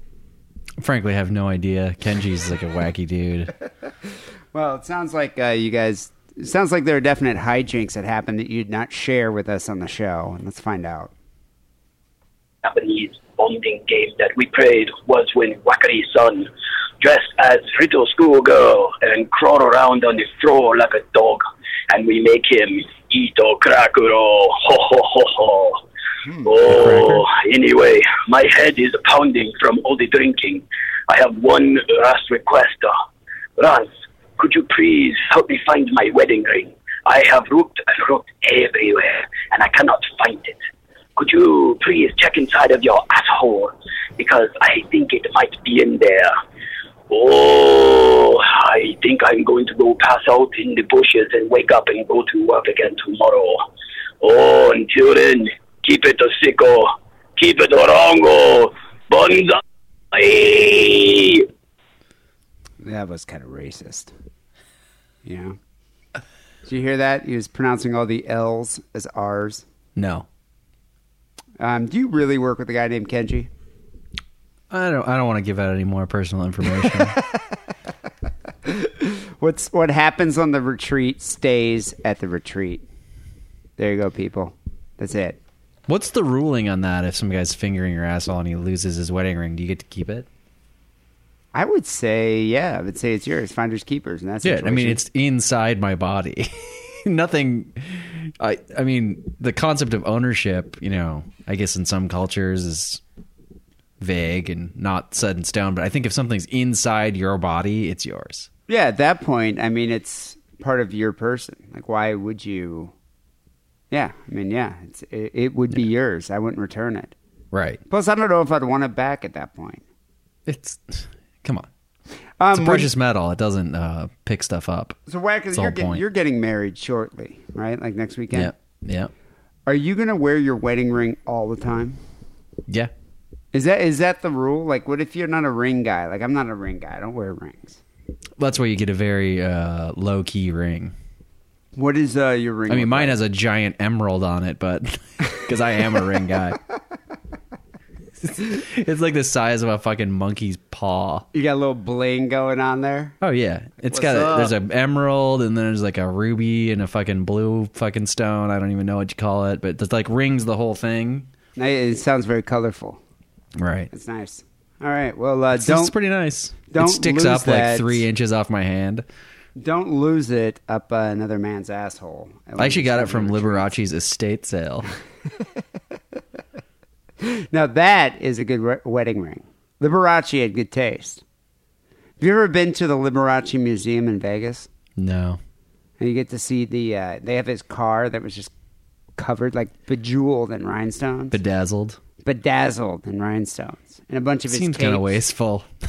Frankly, I have no idea. Kenji's like a wacky dude. Well, it sounds like uh, you guys. It sounds like there are definite hijinks that happened that you'd not share with us on the show. And let's find out. Japanese bonding game that we played was when Wakari-san dressed as Rito schoolgirl and crawl around on the floor like a dog, and we make him Ito Krakuro. Ho ho ho ho. Oh, anyway, my head is pounding from all the drinking. I have one last request. Uh, Rans, could you please help me find my wedding ring? I have looked and looked everywhere, and I cannot find it. Could you please check inside of your asshole? Because I think it might be in there. Oh, I think I'm going to go pass out in the bushes and wake up and go to work again tomorrow. Oh, until then, keep it a sicko. Keep it orongo. Bonsai. That was kind of racist. Yeah. Did you hear that? He was pronouncing all the L's as R's. No. Um, do you really work with a guy named Kenji? I don't I don't want to give out any more personal information. What's what happens on the retreat stays at the retreat. There you go, people. That's it. What's the ruling on that if some guy's fingering your asshole and he loses his wedding ring? Do you get to keep it? I would say, yeah, I would say it's yours. Finders keepers, and that's Yeah, I mean it's inside my body. Nothing I I mean the concept of ownership, you know, I guess in some cultures is vague and not set in stone, but I think if something's inside your body, it's yours. yeah. At that point, I mean, it's part of your person. Like, why would you? Yeah, I mean, yeah, it's it, it would be yours. I wouldn't return it. Right. Plus, I don't know if I'd want it back at that point. It's come on. Um, It's a when- precious metal. It doesn't uh, pick stuff up. So, That's the you're, whole get, point. you're getting married shortly, right? Like next weekend. Yeah. Yeah. Are you going to wear your wedding ring all the time? Yeah. Is that is that the rule? Like, what if you're not a ring guy? Like, I'm not a ring guy. I don't wear rings. That's where you get a very uh, low key ring. What is uh, your ring? I mean, look mine like? has a giant emerald on it, but because I am a ring guy, it's like the size of a fucking monkey's paw. You got a little bling going on there. Oh yeah, it's What's got a, there's an emerald and then there's like a ruby and a fucking blue fucking stone. I don't even know what you call it, but it's like rings the whole thing. It sounds very colorful. Right. It's nice. All right. Well, uh, It's, don't it's pretty nice. don't it sticks lose up that. like three inches off my hand. don't lose it up uh, another man's asshole. I actually got it from Liberace's estate sale. Now that is a good re- wedding ring. Liberace had good taste. Have you ever been to the Liberace Museum in Vegas? No. And you get to see the uh, they have his car that was just covered like bejeweled in rhinestones, Bedazzled. Bedazzled in rhinestones, and a bunch of his Seems kind of wasteful.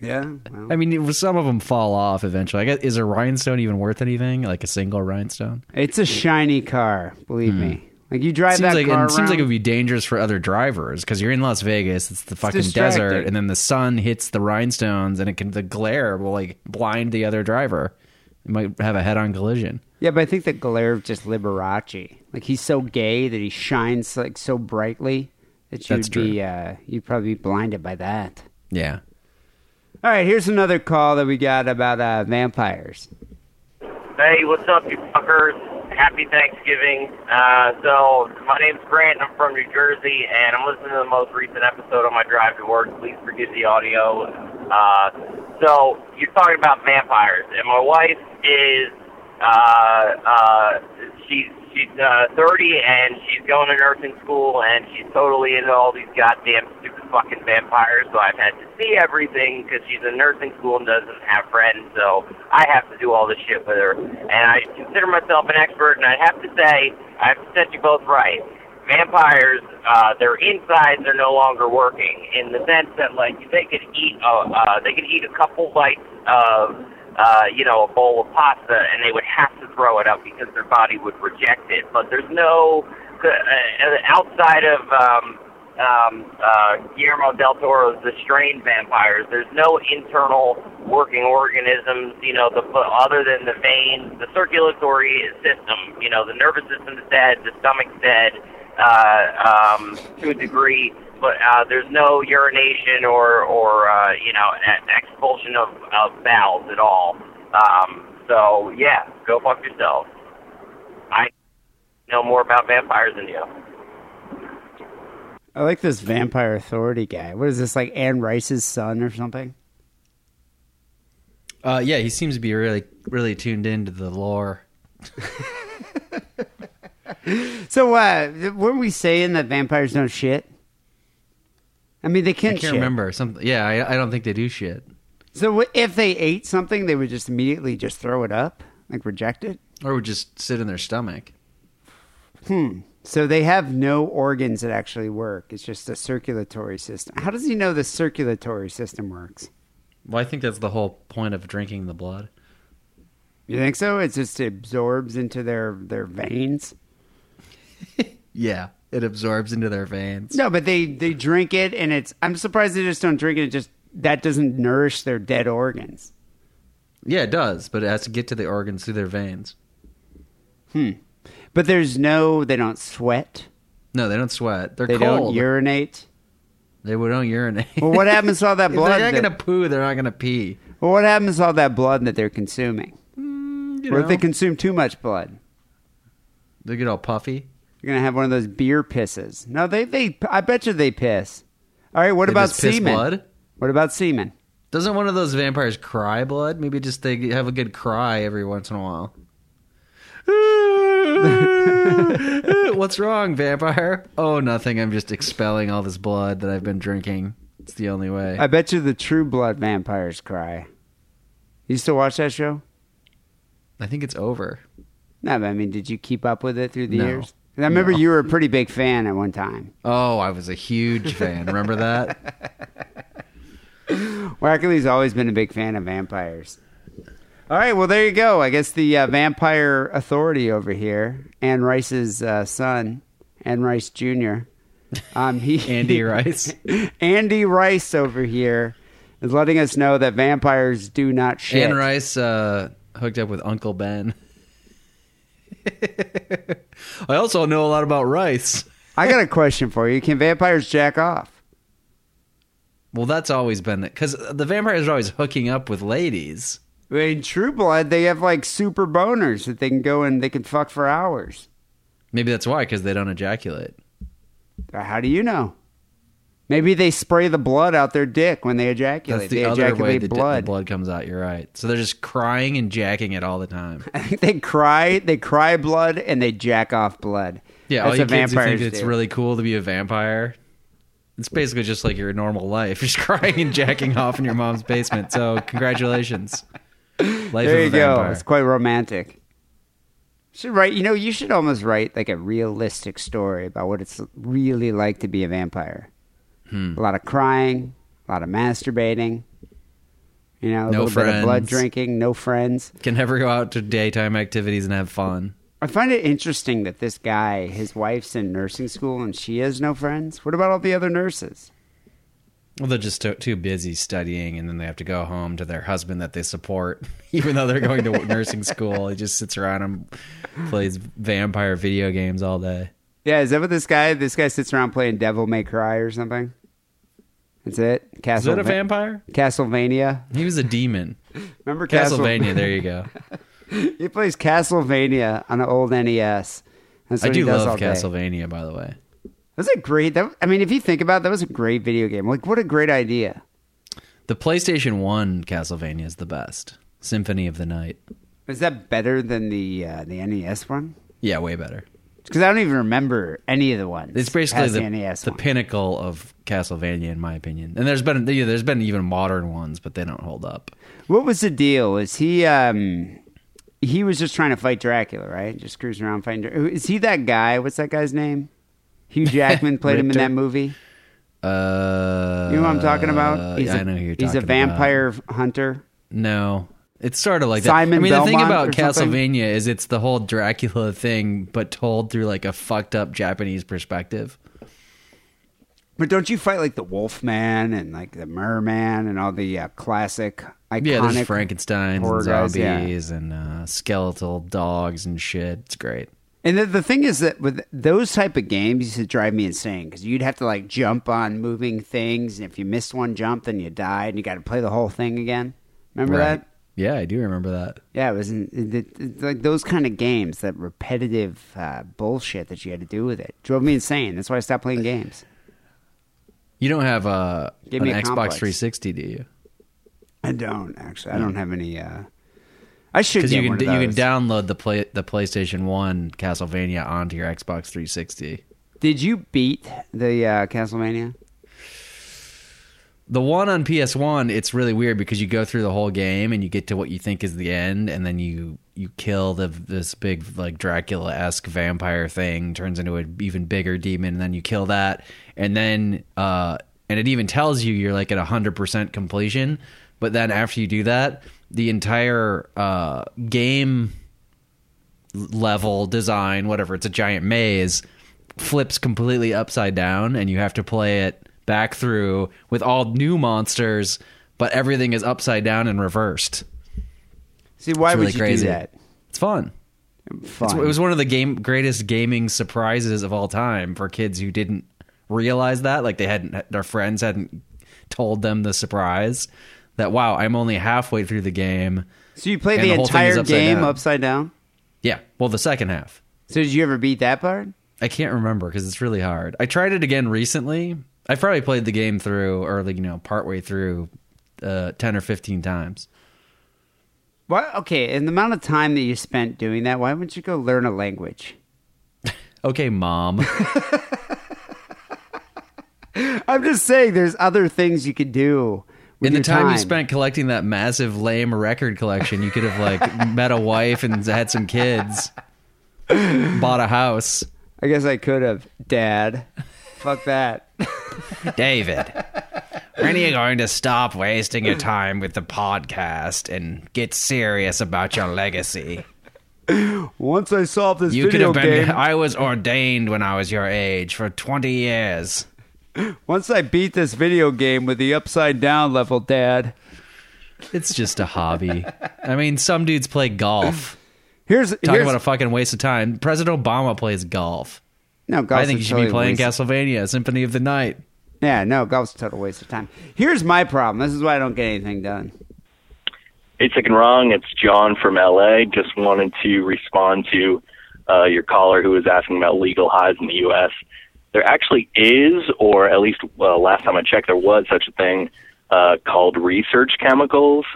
Yeah, well, I mean, it- some of them fall off eventually. I guess is a rhinestone even worth anything? Like a single rhinestone? it's a shiny car. Believe me, like you drive Hmm. Seems that like car and it seems like it would be dangerous for other drivers because you're in Las Vegas. It's the fucking distracting. desert, and then the sun hits the rhinestones, and it can the glare will like blind the other driver. It might have a head-on collision. Yeah, but I think the glare of just Liberace, like he's so gay that he shines like so brightly that you'd That's be uh, you'd probably be blinded by that. Yeah. All right, here's another call that we got about uh, vampires. Hey, what's up, you fuckers? Happy Thanksgiving. Uh, so, my name's Grant, and I'm from New Jersey, and I'm listening to the most recent episode on my drive to work. Please forgive the audio. Uh, so, you're talking about vampires, and my wife is, uh, uh, she's, she's, uh, 30, and she's going to nursing school, and she's totally into all these goddamn stupid fucking vampires, so I've had to see everything because she's in nursing school and doesn't have friends, so I have to do all this shit with her. And I consider myself an expert, and I have to say, I have to set you both right. Vampires, uh, their insides are no longer working in the sense that like they could eat, a, uh, they could eat a couple bites of, uh, you know, a bowl of pasta, and they would have to throw it up because their body would reject it. But there's no uh, outside of um, um, uh, Guillermo del Toro's The Strain Vampires. There's no internal working organisms, you know, the other than the veins, the circulatory system. You know, the nervous system's dead, the stomach's dead uh, um, to a degree, but uh, there's no urination or or uh, you know expulsion of, of bowels at all. Um, so yeah, go fuck yourself. I know more about vampires than you. I like this vampire authority guy. What is this like Anne Rice's son or something? Uh, yeah, he seems to be really, really tuned into the lore. So uh weren't we saying that vampires don't shit? I mean they I can can't shit. remember. something. yeah, I, I don't think they do shit. So if they ate something, they would just immediately just throw it up, like reject it. Or would just sit in their stomach. Hmm. So they have no organs that actually work. It's just a circulatory system. How does he know the circulatory system works? Well, I think that's the whole point of drinking the blood. You think so? It just absorbs into their their veins. Yeah, it absorbs into their veins. No, but they they drink it, and it's. I'm surprised they just don't drink it. it just that doesn't nourish their dead organs. Yeah, it does, but it has to get to the organs through their veins. Hmm. But there's no. They don't sweat. No, they don't sweat. They're they cold. don't urinate. They don't urinate. Well, what happens to all that blood? They're not that- gonna poo. They're not gonna pee. well, what happens to all that blood that they're consuming? You What if they consume too much blood? They get all puffy. You're gonna have one of those beer pisses. No, they they. I bet you they piss. All right. What They about semen? blood? What about semen? Doesn't one of those vampires cry blood? Maybe just they have a good cry every once in a while. What's wrong, vampire? Oh, nothing. I'm just expelling all this blood that I've been drinking. It's the only way. I bet you the True Blood vampires cry. You still watch that show? I think it's over. No, but I mean, did you keep up with it through the No. years? I remember you were a pretty big fan at one time. Oh, I was a huge fan. Remember that? Wackerly's always been a big fan of vampires. All right, well there you go. I guess the uh, vampire authority over here, Anne Rice's uh, son, Anne Rice Jr. Um, he Andy Rice. Andy Rice over here is letting us know that vampires do not shit. Anne Rice uh, hooked up with Uncle Ben. I also know a lot about rice. I got a question for you. Can vampires jack off? Well, that's always been because the vampires are always hooking up with ladies. In True Blood, they have like super boners that they can go and they can fuck for hours. Maybe that's why, because they don't ejaculate. Uh, How do you know? Maybe they spray the blood out their dick when they ejaculate. That's the they other way ejaculate the, blood. the blood comes out. You're right. So they're just crying and jacking it all the time. I think they cry, they cry blood, and they jack off blood. Yeah, all you kids who think vampires it's really cool to be a vampire. It's basically just like your normal life, You're just crying and jacking off in your mom's basement. So congratulations, life there of you a go. vampire. It's quite romantic. Should write. You know, you should almost write like a realistic story about what it's really like to be a vampire. Hmm. A lot of crying, a lot of masturbating. You know, a No little bit of blood friends. drinking, no friends. Can never go out to daytime activities and have fun. I find it interesting that this guy, his wife's in nursing school and she has no friends. What about all the other nurses? Well, they're just too, too busy studying, and then they have to go home to their husband that they support, even though they're going to nursing school. He just sits around and plays vampire video games all day. Yeah, is that what this guy? This guy sits around playing Devil May Cry or something. That's it. Is Castle that a vampire? Castlevania. He was a demon. Remember Castle- Castlevania? There you go. He plays Castlevania on the old NES. That's I what he do does all love day. Castlevania, by the way. That was a great. That, I mean, if you think about it, that was a great video game. Like, what a great idea. The PlayStation One Castlevania is the best. Symphony of the Night. Is that better than the uh, the NES one? Yeah, way better. Because I don't even remember any of the ones. It's basically the, the the pinnacle of Castlevania, in my opinion. And there's been yeah, there's been even modern ones, but they don't hold up. What was the deal? Was he um he was just trying to fight Dracula, right? Just cruising around fighting. Dra- Is he that guy? What's that guy's name? Hugh Jackman played him in that movie. Uh, You know what I'm talking about? yeah, a, I know who you're He's a vampire hunter. No. It's sort of like Simon that. I mean, the thing about? Castlevania is it's the whole Dracula thing, but told through like a fucked up Japanese perspective. But don't you fight like the Wolfman and like the Merman and all the uh, classic iconic Yeah, there's Frankensteins and guys, yeah. zombies and uh, skeletal dogs and shit. It's great. And the, the thing is that with those type of games used to drive me insane because you'd have to like jump on moving things, and if you missed one jump, then you died, and you got to play the whole thing again. Remember Right. that? Yeah, I do remember that. Yeah, it was in, it, it, like those kind of games, that repetitive uh, bullshit that you had to do with it drove me insane. That's why I stopped playing games. You don't have uh, an a Xbox complex. 360, do you? I don't actually. I don't have any. Uh, I should Because you can you can download the play the PlayStation One Castlevania onto your Xbox 360. Did you beat the uh, Castlevania? The one on PS1, it's really weird because you go through the whole game and you get to what you think is the end, and then you you kill the this big like Dracula esque vampire thing, turns into an even bigger demon, and then you kill that, and then uh, and it even tells you you're like at hundred percent completion, but then after you do that, the entire uh, game level design, whatever, it's a giant maze, flips completely upside down, and you have to play it back through with all new monsters, but everything is upside down and reversed. See, why It's would you crazy. do that? It's fun. It's, it was one of the game greatest gaming surprises of all time for kids who didn't realize that, like they hadn't, their friends hadn't told them the surprise that wow, I'm only halfway through the game. So you played the, is entire upside game down. upside down. Yeah, well, the second half. So did you ever beat that part? I can't remember because it's really hard. I tried it again recently. I probably played the game through, or like you know, partway through, uh, ten or fifteen times. Why? Okay, in the amount of time that you spent doing that, why wouldn't you go learn a language? Okay, mom. I'm just saying, there's other things you could do. In the your time, you spent collecting that massive lame record collection, you could have like met a wife and had some kids, bought a house. I guess I could have, Dad. Fuck that. David, when are you going to stop wasting your time with the podcast and get serious about your legacy? Once I solve this You could video have been. game, I was ordained when I was your age for 20 years. once I beat this video game with the upside down level, Dad. It's just a hobby. I mean, some dudes play golf. Here's talking here's, about a fucking waste of time. President Obama plays golf. No. Golf's I think a you should totally be playing waste- Castlevania, Symphony of the Night. Yeah, no, golf's a total waste of time. Here's my problem. This is why I don't get anything done. Hey, Sick and Wrong. It's John from LA. Just wanted to respond to uh, your caller who was asking about legal highs in the U.S. There actually is, or at least well, last time I checked, there was such a thing uh, called research chemicals,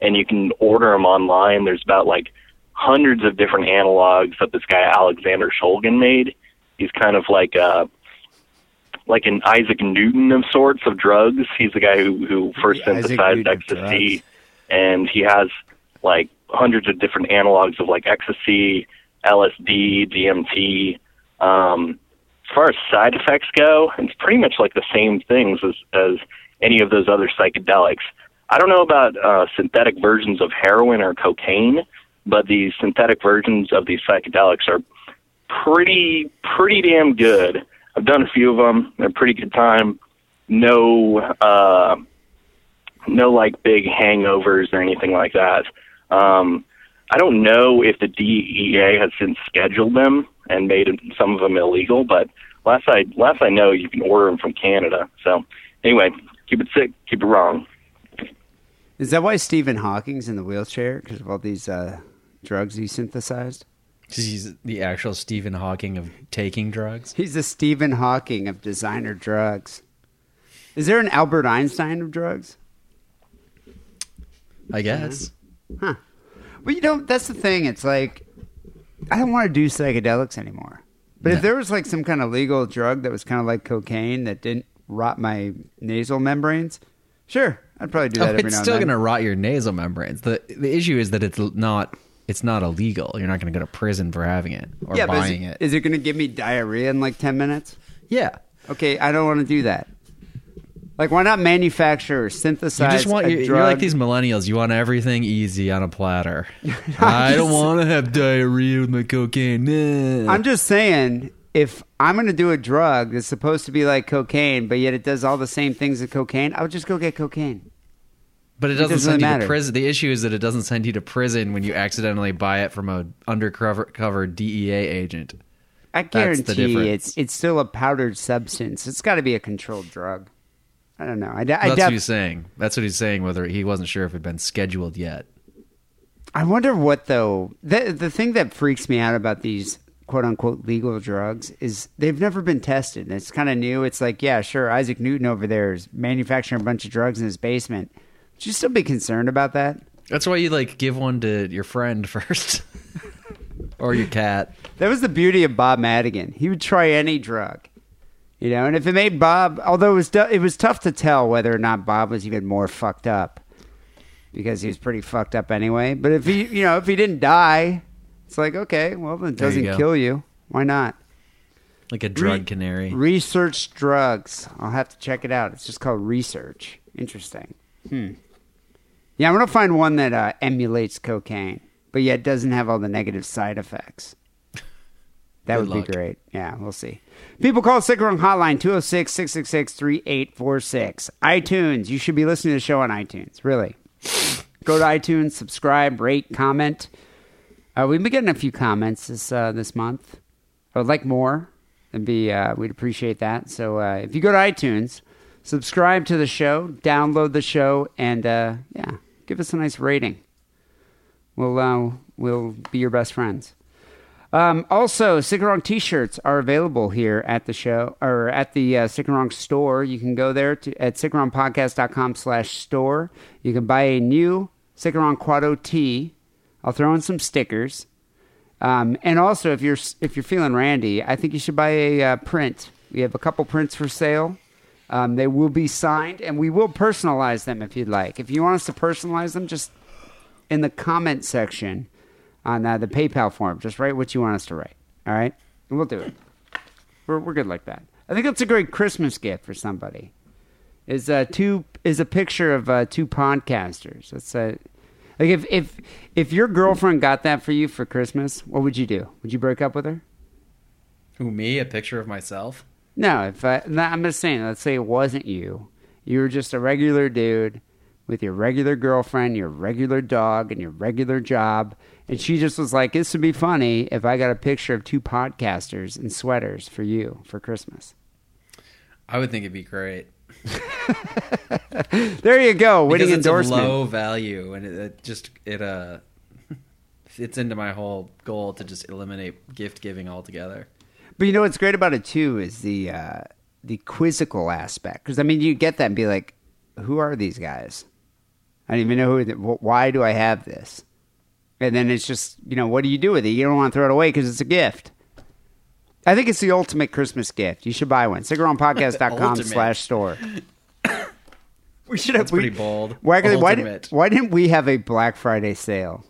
and you can order them online. There's about like hundreds of different analogs that this guy Alexander Shulgin made. He's kind of like uh, like an Isaac Newton of sorts of drugs. He's the guy who who first Isaac synthesized Newton ecstasy and he has like hundreds of different analogs of like ecstasy, LSD, DMT. Um, as far as side effects go, it's pretty much like the same things as, as any of those other psychedelics. I don't know about uh, synthetic versions of heroin or cocaine, but these synthetic versions of these psychedelics are pretty pretty damn good. I've done a few of them. They're a pretty good time. No uh, no like big hangovers or anything like that. Um, I don't know if the DEA has since scheduled them and made some of them illegal, but last I last I know, you can order them from Canada. So anyway, keep it sick, keep it wrong. Is that why Stephen Hawking's in the wheelchair because of all these uh, drugs he synthesized? He's the actual Stephen Hawking of taking drugs. He's the Stephen Hawking of designer drugs. Is there an Albert Einstein of drugs? I guess. Huh. But you know, that's the thing. It's like I don't want to do psychedelics anymore. But if there was like some kind of legal drug that was kind of like cocaine that didn't rot my nasal membranes, sure, I'd probably do oh, that Oh, every it's still going to rot your nasal membranes. the The issue is that it's not it's not illegal. You're not going to go to prison for having it or yeah, but is buying it-. Is it going to give me diarrhea in like ten minutes? Yeah. Okay, I don't want to do that. Like, why not manufacture or You synthesize just want you're, you're like these millennials. You want everything easy on a platter. I don't want to have diarrhea with my cocaine. Nah. I'm just saying, if I'm going to do a drug that's supposed to be like cocaine, but yet it does all the same things as cocaine, I would just go get cocaine. But it It doesn't doesn't send you matter. to prison. The issue is that it doesn't send you to prison when you accidentally buy it from a undercover cover DEA agent. I guarantee it's it's still a powdered substance. It's got to be a controlled drug. I don't know. I, I, That's what he's saying. That's what he's saying. Whether he wasn't sure if it had been scheduled yet. I wonder what though. The the thing that freaks me out about these quote unquote legal drugs is they've never been tested. It's kind of new. It's like, yeah, sure, Isaac Newton over there is manufacturing a bunch of drugs in his basement. Should you still be concerned about that? That's why you like give one to your friend first, or your cat. That was the beauty of Bob Madigan. He would try any drug, you know. And if it made Bob, although it was it was tough to tell whether or not Bob was even more fucked up because he was pretty fucked up anyway. But if he, you know, if he didn't die, it's like okay, well, then it doesn't go. kill you. Why not? Like a drug Re- canary. Research drugs. I'll have to check it out. It's just called research. Interesting. Hmm. Yeah, I'm gonna find one that uh, emulates cocaine, but yet doesn't have all the negative side effects. That Good would luck. be great. Yeah, we'll see. People call Sick Wrong Hotline 206 666 3846. iTunes. You should be listening to the show on iTunes. Really. Go to iTunes, subscribe, rate, comment. Uh, we've been getting a few comments this uh, this month. I would like more. And be uh, we'd appreciate that. So uh, if you go to iTunes, subscribe to the show, download the show, and uh, yeah, give us a nice rating. We'll uh, we'll be your best friends. Um, also, Wrong T-shirts are available here at the show or at the uh, store. You can go there to at sickandwrongpodcast.com slash store. You can buy a new Wrong Quado tee. I'll throw in some stickers. Um, and also, if you're if you're feeling randy, I think you should buy a uh, print. We have a couple prints for sale. Um, they will be signed, and we will personalize them if you'd like. If you want us to personalize them, just in the comment section on uh, the PayPal form, just write what you want us to write. All right, and we'll do it. We're we're good like that. I think that's a great Christmas gift for somebody. Is uh two is a picture of uh, two podcasters. That's uh, like if if if your girlfriend got that for you for Christmas, what would you do? Would you break up with her? Who me? A picture of myself? No, if I, no, I'm just saying. Let's say it wasn't you. You were just a regular dude with your regular girlfriend, your regular dog, and your regular job, and she just was like, "This would be funny if I got a picture of two podcasters in sweaters for you for Christmas." I would think it'd be great. There you go, winning because it's endorsement. low value, and it, it just it uh fits into my whole goal to just eliminate gift giving altogether. But you know what's great about it too is the uh, the quizzical aspect. Because I mean, you get that and be like, "Who are these guys? I don't even know who. wh- Why do I have this?" And then it's just you know, what do you do with it? You don't want to throw it away because it's a gift. I think it's the ultimate Christmas gift. You should buy one. SickandWrongPodcast.com Ultimate. slash store. we should have. That's we- pretty bold. Why, why, why didn't we have a Black Friday sale?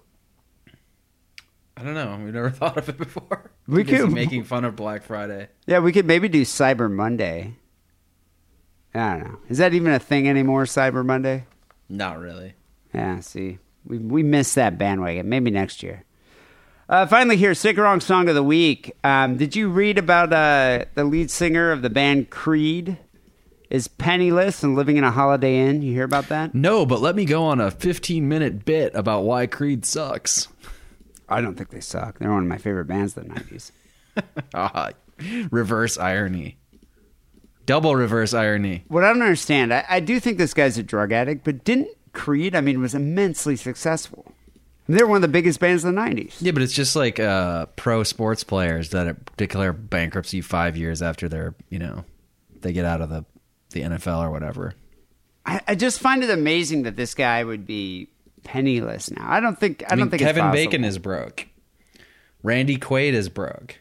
I don't know. We've never thought of it before. We Too busy could- making fun of Black Friday. Yeah, we could maybe do Cyber Monday. I don't know. Is that even a thing anymore? Cyber Monday? Not really. Yeah. See, we we missed that bandwagon. Maybe next year. Uh, finally, here, sick wrong song of the week. Um, did you read about uh, the lead singer of the band Creed is penniless and living in a Holiday Inn? You hear about that? No, but let me go on a 15 minute bit about why Creed sucks. I don't think they suck. They're one of my favorite bands of the nineties. Ah, reverse irony. Double reverse irony. What I don't understand, I, I do think this guy's a drug addict, but didn't Creed? I mean, was immensely successful. I mean, they're one of the biggest bands of the '90s. Yeah, but it's just like uh, pro sports players that declare bankruptcy five years after they're, you know, they get out of the, the NFL or whatever. I, I just find it amazing that this guy would be penniless now. I don't think. I, I, don't think Kevin Bacon is broke. Randy Quaid is broke.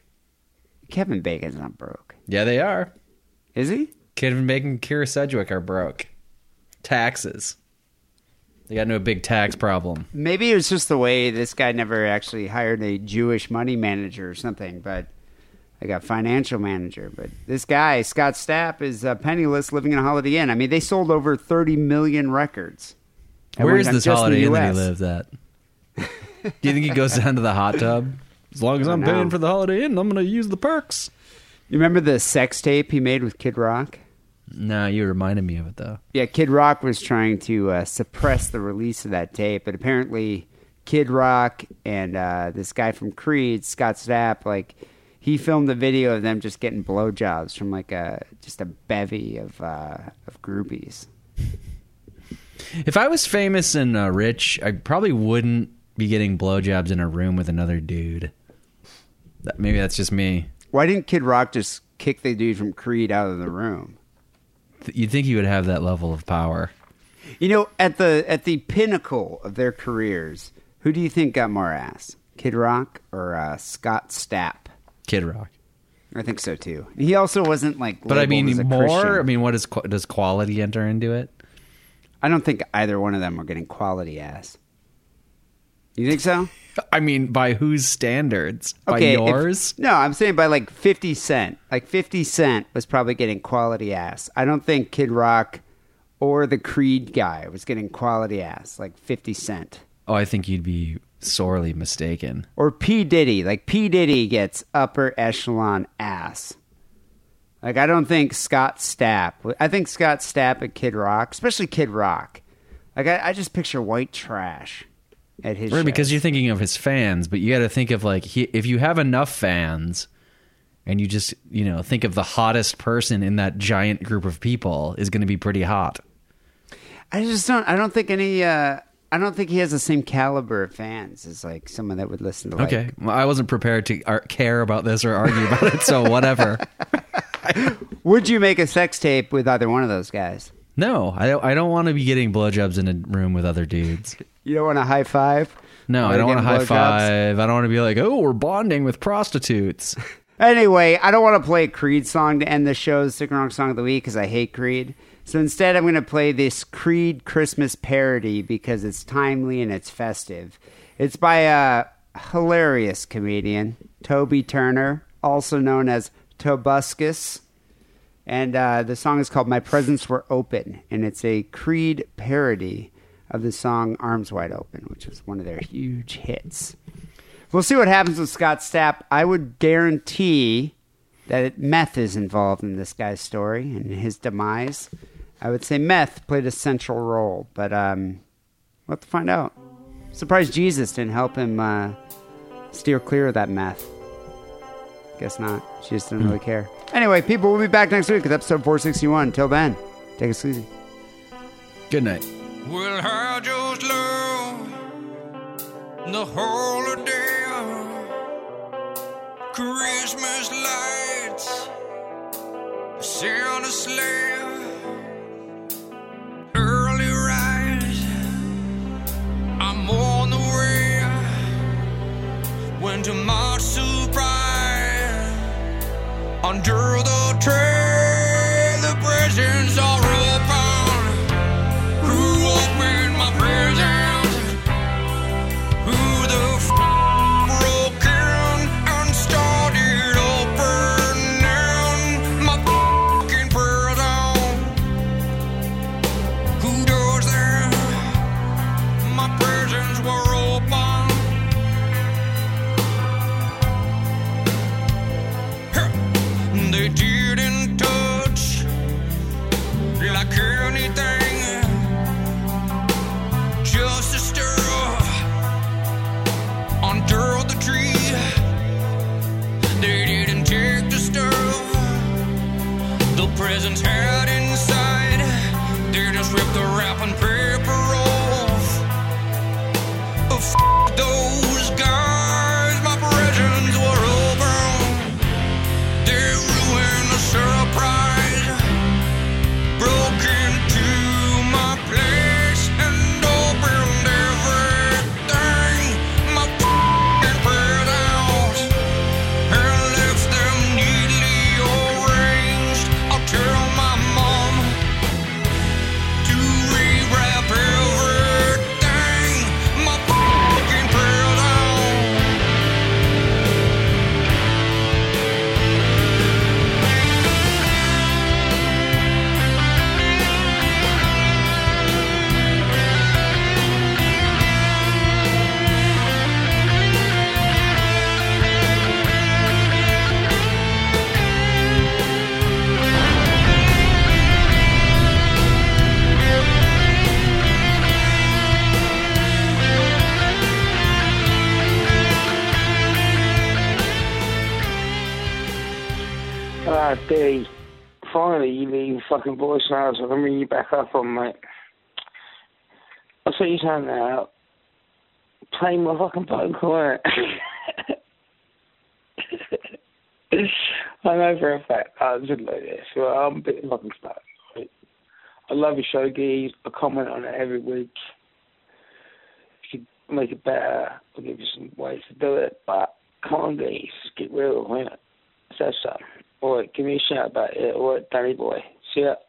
Kevin Bacon's not broke. Yeah, they are. Is he? Kevin Bacon, and Kyra Sedgwick are broke. Taxes. They got into a big tax problem. Maybe it was just the way this guy never actually hired a Jewish money manager or something, but I got financial manager. But this guy, Scott Stapp, is uh, penniless, living in a Holiday Inn. I mean, they sold over 30 million records. And Where we're is not this just in the Holiday Inn that he lives at? Do you think he goes down to the hot tub? As long as I I'm paying for the Holiday Inn, I'm going to use the perks. You remember the sex tape he made with Kid Rock? No, you reminded me of it though. Yeah, Kid Rock was trying to uh, suppress the release of that tape, but apparently Kid Rock and uh, this guy from Creed, Scott Stapp, like he filmed a video of them just getting blowjobs from like a just a bevy of uh, of groupies. If I was famous and uh, rich, I probably wouldn't be getting blowjobs in a room with another dude. That, maybe that's just me. Why didn't Kid Rock just kick the dude from Creed out of the room? Th- You'd think he would have that level of power. You know, at the at the pinnacle of their careers, who do you think got more ass, Kid Rock or uh, Scott Stapp? Kid Rock. I think so too. He also wasn't like, But I labeled as mean, a more. Christian. I mean, what is qu- does quality enter into it? I don't think either one of them are getting quality ass. You think so? I mean, by whose standards? By if- yours? no, I'm saying by like 50 Cent. Like 50 Cent was probably getting quality ass. I don't think Kid Rock or the Creed guy was getting quality ass like 50 Cent. Oh, I think you'd be sorely mistaken. Or P. Diddy. Like P. Diddy gets upper echelon ass. Like I don't think Scott Stapp. I think Scott Stapp and Kid Rock, especially Kid Rock. Like I, I just picture white trash at his Right, shows. because you're thinking of his fans, but you got to think of like he, if you have enough fans, and you just you know think of the hottest person in that giant group of people is going to be pretty hot. I just don't. I don't think any. Uh, I don't think he has the same caliber of fans as like someone that would listen to. Like, Okay, well, I wasn't prepared to ar- care about this or argue about it, so whatever. Would you make a sex tape with either one of those guys? No, I don't. I don't want to be getting blowjobs in a room with other dudes. You don't want a high five? No, I don't want to getting high five. I don't want to be like, oh, we're bonding with prostitutes. Anyway, I don't want to play a Creed song to end the show, the Sick and Wrong Song of the Week, because I hate Creed. So instead, I'm going to play this Creed Christmas parody because it's timely and it's festive. It's by a hilarious comedian, Toby Turner, also known as Tobuscus. And uh, the song is called My Presents Were Open, and it's a Creed parody of the song Arms Wide Open, which was one of their huge hits. We'll see what happens with Scott Stapp. I would guarantee that meth is involved in this guy's story and his demise. I would say meth played a central role, but um, we'll have to find out. Surprised Jesus didn't help him uh, steer clear of that meth. Guess not. She just didn't hmm. really care. Anyway, people, we'll be back next week with episode 461. Until then, take it easy. Good night. Well, I just love the holiday. Christmas lights, Santa sleigh, under the tree, fucking voicemails. I can ring you back up on, mate. I'll tell you something uh, now. Play my fucking vocal, innit? I know for a fact I should like this. Well, I'm a bit fucking stuck. I love your show, Geese. I comment on it every week. If you could make it better, I'll give you some ways to do it. But come on, Geese. Get real, innit? So, so. Alright, give me a shout about it. Alright, Danny boy. Ya.